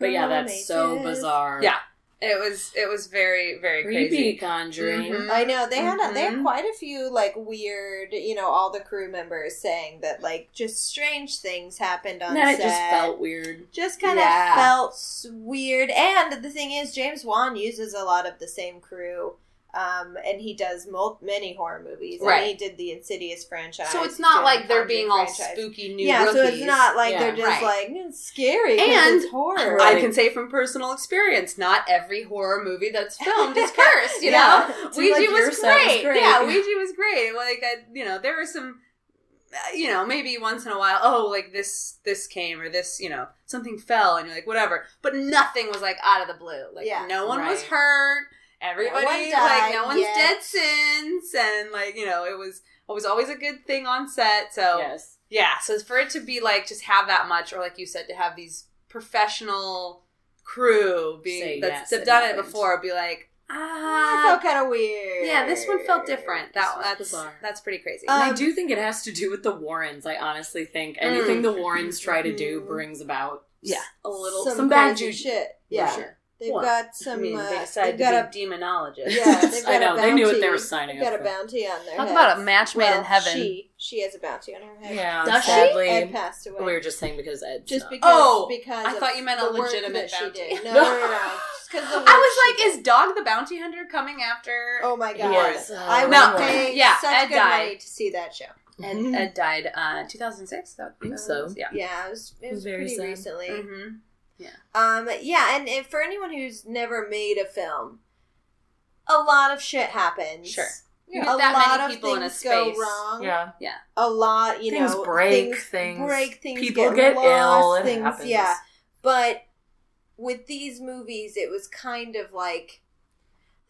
but yeah, that's so bizarre. Yeah. It was it was very very Creepy crazy. conjuring. Mhm. I know they had a, they had Mhm. quite a few like weird, you know, all the crew members saying that like just strange things happened on And then set. it just felt weird. just kind of Yeah. felt weird. And the thing is, James Wan uses a lot of the same crew, um, and he does mul- many horror movies. Right. And he did the Insidious franchise. So it's not like they're Conjuring being all spooky new Yeah, so it's not like Yeah. they're just Right. like "Mm, it's scary And and it's horror. I can say from personal experience, not every horror movie that's filmed is cursed. You Yeah. know, Seemed like Ouija your was set was great. great. Yeah, Ouija was great. Like, I, you know, there were some, uh, you know, maybe once in a while, oh, like this, this came or this, you know, something fell, and you're like, whatever. But nothing was like out of the blue. Like, Yeah. no one was hurt. Everybody, one like, no one's yet. dead since, and like, you know, it was. It was always a good thing on set, so Yes. yeah, so for it to be like just have that much, or like you said, to have these professional crew Say being yes, that's have it done it before, be like, It ah, felt kind of weird. yeah, this one felt different. That that's bizarre. that's pretty crazy. Um, I do think it has to do with the Warrens. I honestly think anything Mm. the Warrens try to do Mhm. brings about Yeah. a little some, some, bad juju. shit. for Yeah, sure. They've Well, got I some. mean, uh, they decided they've got to be a demonologists. yeah. They've got I know a they knew what they were signing up. They've got up a bounty on their Talk heads. about a match made Well, in heaven. She she has a bounty on her head. Yeah, Does she? Ed passed away. we were just saying because Ed's just not. because Oh, because I thought you meant a legitimate that she bounty. did. No, no, no, no. The I was she like, is. Dog the Bounty Hunter coming after? Oh my god! Yes. I Uh, would No, pay yeah, such Ed good died. money to see that show. Ed. Ed died uh 2006. That Think so. Yeah. Yeah, it was, it It was was very pretty sad. recently. Hmm Um, yeah, and if, for anyone who's never made a film, a lot of shit happens. Sure. A that lot many of people in a things go wrong. yeah, Yeah. A lot, you things know, break, things, things break, things people get, get, lost, ill. It things, happens. yeah. But with these movies, it was kind of like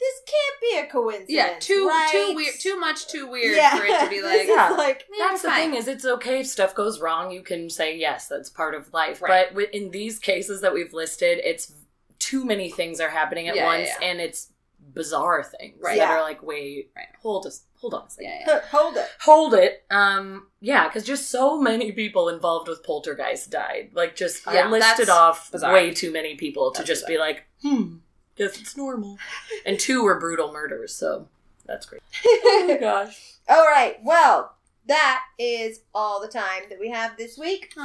this can't be a coincidence. Yeah, too right? too weird, too much, too weird Yeah. for it to be like. Yeah. like Yeah, That's the fine. thing is, it's okay if stuff goes wrong. You can say yes, that's part of life. Right. But in these cases that we've listed, it's too many things are happening at Yeah, once, yeah, and it's bizarre things Right. that Yeah. are like, wait, Right. hold us, hold on a second. Yeah, yeah. hold it. Hold it. Um, yeah, because just so many people involved with Poltergeist died. Like, just Yeah, I listed off bizarre. way too many people to That's just be like, hmm, guess it's normal. and two were brutal murders, so that's great. Oh my gosh. All right. Well, that is all the time that we have this week for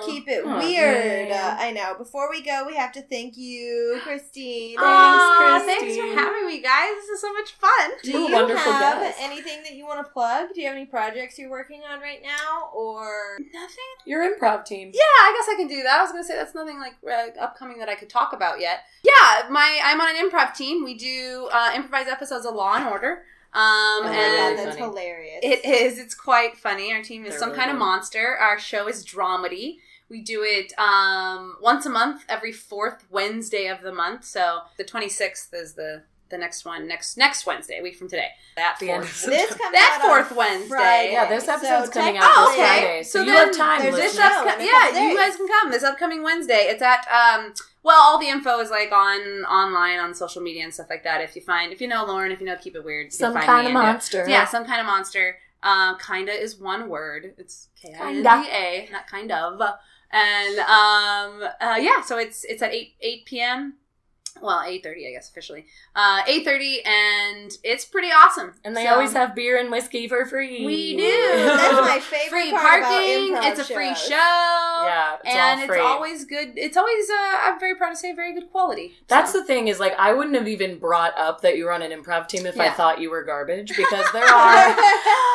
Aw. Keep It Aw, Weird. Uh, I know. Before we go, we have to thank you, Christine. Aw, Christine. thanks for having me, guys. This is so much fun. Do You're you wonderful have guest. anything that you want to plug? Do you have any projects you're working on right now, or Nothing. Your improv team. Yeah, I guess I can do that. I was gonna say that's nothing like uh, upcoming that I could talk about yet. Yeah, my I'm on an improv team. We do uh, improvised episodes of Law and Order. Um, oh my and god, that's funny. hilarious. It is. It's quite funny. Our team is They're some really kind of monster. Our show is dramedy. We do it um, once a month, every fourth Wednesday of the month. So the twenty sixth is the the next one. Next next Wednesday, a week from today. That The fourth. This comes That out fourth Wednesday. Friday, Yeah, this episode's so coming out technically- this Friday, so, So you then have time. there's This a upco- yeah, you guys can come this upcoming Wednesday. It's at um, Well, all the info is like on online on social media and stuff like that. If you find, if you know Lauren, if you know Keep It Weird, you Some kind of in it. monster. Yeah, some kind of monster. Uh, kinda is one word. It's K I N D. A, not kind of. And um, uh, yeah, so it's it's at eight eight p.m. Well, eight thirty, I guess officially. Uh, eight thirty, and it's pretty awesome. And they So- always have beer and whiskey for free. We do. That's my favorite free part parking. about It's a free shows. show. Yeah, it's and all free. it's always good. It's always, uh, I'm very proud to say, very good quality. That's So. the thing is like I wouldn't have even brought up that you were on an improv team if I thought you were garbage because there are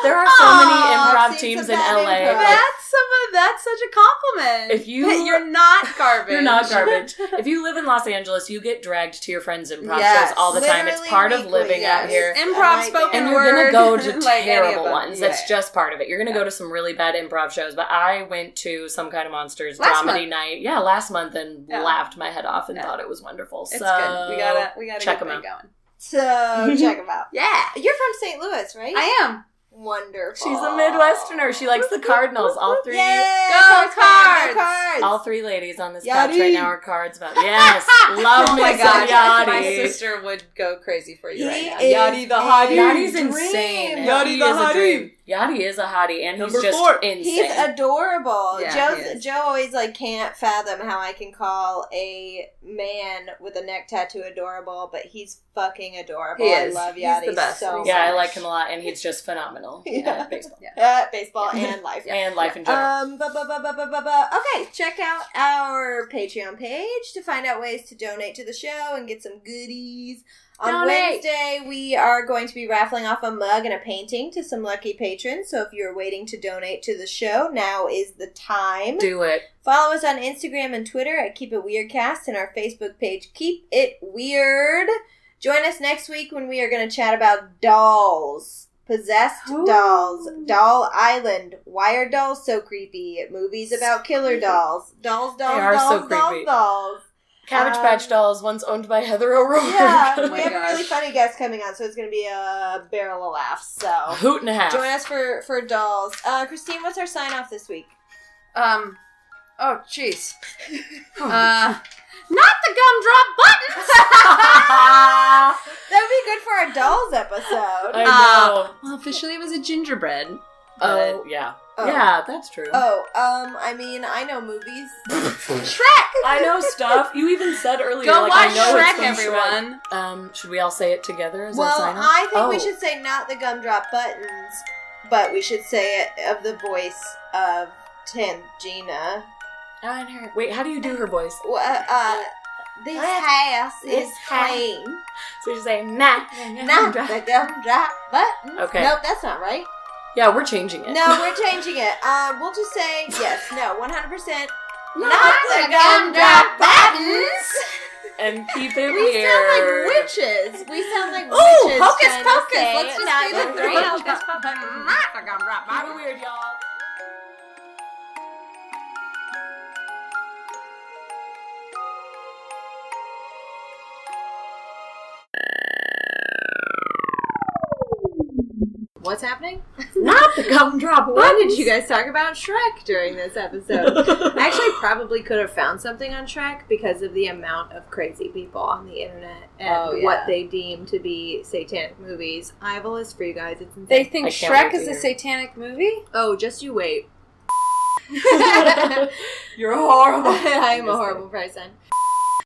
there are so Aw, many improv teams in LA. improv. like, That's some of that's such a compliment. If you- you're not garbage, You're not garbage. if you live in Los Angeles, you get dragged to your friends' improv Yes. shows all the time. It's Literally part of weekly, living out here. Improv, I spoken And Yeah. you're gonna go to like terrible ones. Yeah. That's just part of it. You're gonna Yeah. go to some really bad improv shows. But I went to some kind of monsters Last dramedy month. night. Yeah, last month and Yeah. laughed my head off and Yeah. thought it was wonderful. It's so good. We gotta we gotta check get 'em that out. going. So check them out. Yeah, You're from St. Louis, right? I am. Wonderful. She's a Midwesterner. She likes the Cardinals. All three. Yay! Go Cards, Cards! Go cards! All three ladies on this Yadi. couch right now are cards about. Yes, love oh my god, Yadi. my sister would go crazy for you He right now. is Yadi the a hottie. Yadi's dream. insane. Yadi the is a hottie. Dream. Yadi is a hottie, and he's Number just four. insane. He's adorable. Yeah, he is. Joe always like can't fathom how I can call a man with a neck tattoo adorable, but he's fucking adorable. He I is. love He's Yadi the best. so yeah, I like him a lot, and he's just phenomenal Yeah. at baseball Uh, baseball and life. and life in general. Um, bu- bu- bu- bu- bu- bu- bu- okay, check out our Patreon page to find out ways to donate to the show and get some goodies. On Donate. Wednesday, we are going to be raffling off a mug and a painting to some lucky patrons. So if you're waiting to donate to the show, now is the time. Do it. Follow us on Instagram and Twitter at Keep It Weirdcast and our Facebook page Keep It Weird. Join us next week when we are going to chat about dolls. Possessed Ooh. dolls. Doll Island. Why are dolls so creepy? Movies about killer dolls. Dolls, dolls, are dolls, so dolls, creepy. dolls. Cabbage Um, Patch Dolls, once owned by Heather O'Rourke. Yeah, Oh we my have a really funny guest coming on, so it's going to be a barrel of laughs. So a hoot and a half. join us for for dolls. Uh, Christine, what's our sign off this week? Um. Oh, jeez. uh, not the gumdrop buttons. That would be good for our dolls episode. I Uh, know. well, officially, it was a gingerbread. oh yeah, Oh. yeah, that's true. Oh, um, I mean, I know movies. Shrek. I know stuff. You even said earlier. Go like, watch I know it's from everyone. Um, should we all say it together as well, sign off? I think we Oh. should say not the gumdrop buttons, but we should say it of the voice of Tangina. I know. Wait, how do you do her voice? Well, uh, uh, this house is This clean. So you should say nah. Not the gumdrop buttons. Okay. Nope, that's not right. Yeah, we're changing it. No, we're changing it. Um, we'll just say yes, no, one hundred percent. Not the gumdrop buttons. and keep it We weird. sound like witches. We sound like Ooh, witches. hocus trying to pocus. say Let's just not do the the three. three. Hocus pocus. Not the gumdrop Keep it buttons. weird, y'all. What's happening? Not the gumdrop Why did you guys talk about Shrek during this episode? I actually probably could have found something on Shrek because of the amount of crazy people on the internet and Oh, yeah. what they deem to be satanic movies. I have a list for you guys. It's insane. They think I Shrek is a satanic movie? oh, just you wait. You're horrible. I am a horrible person.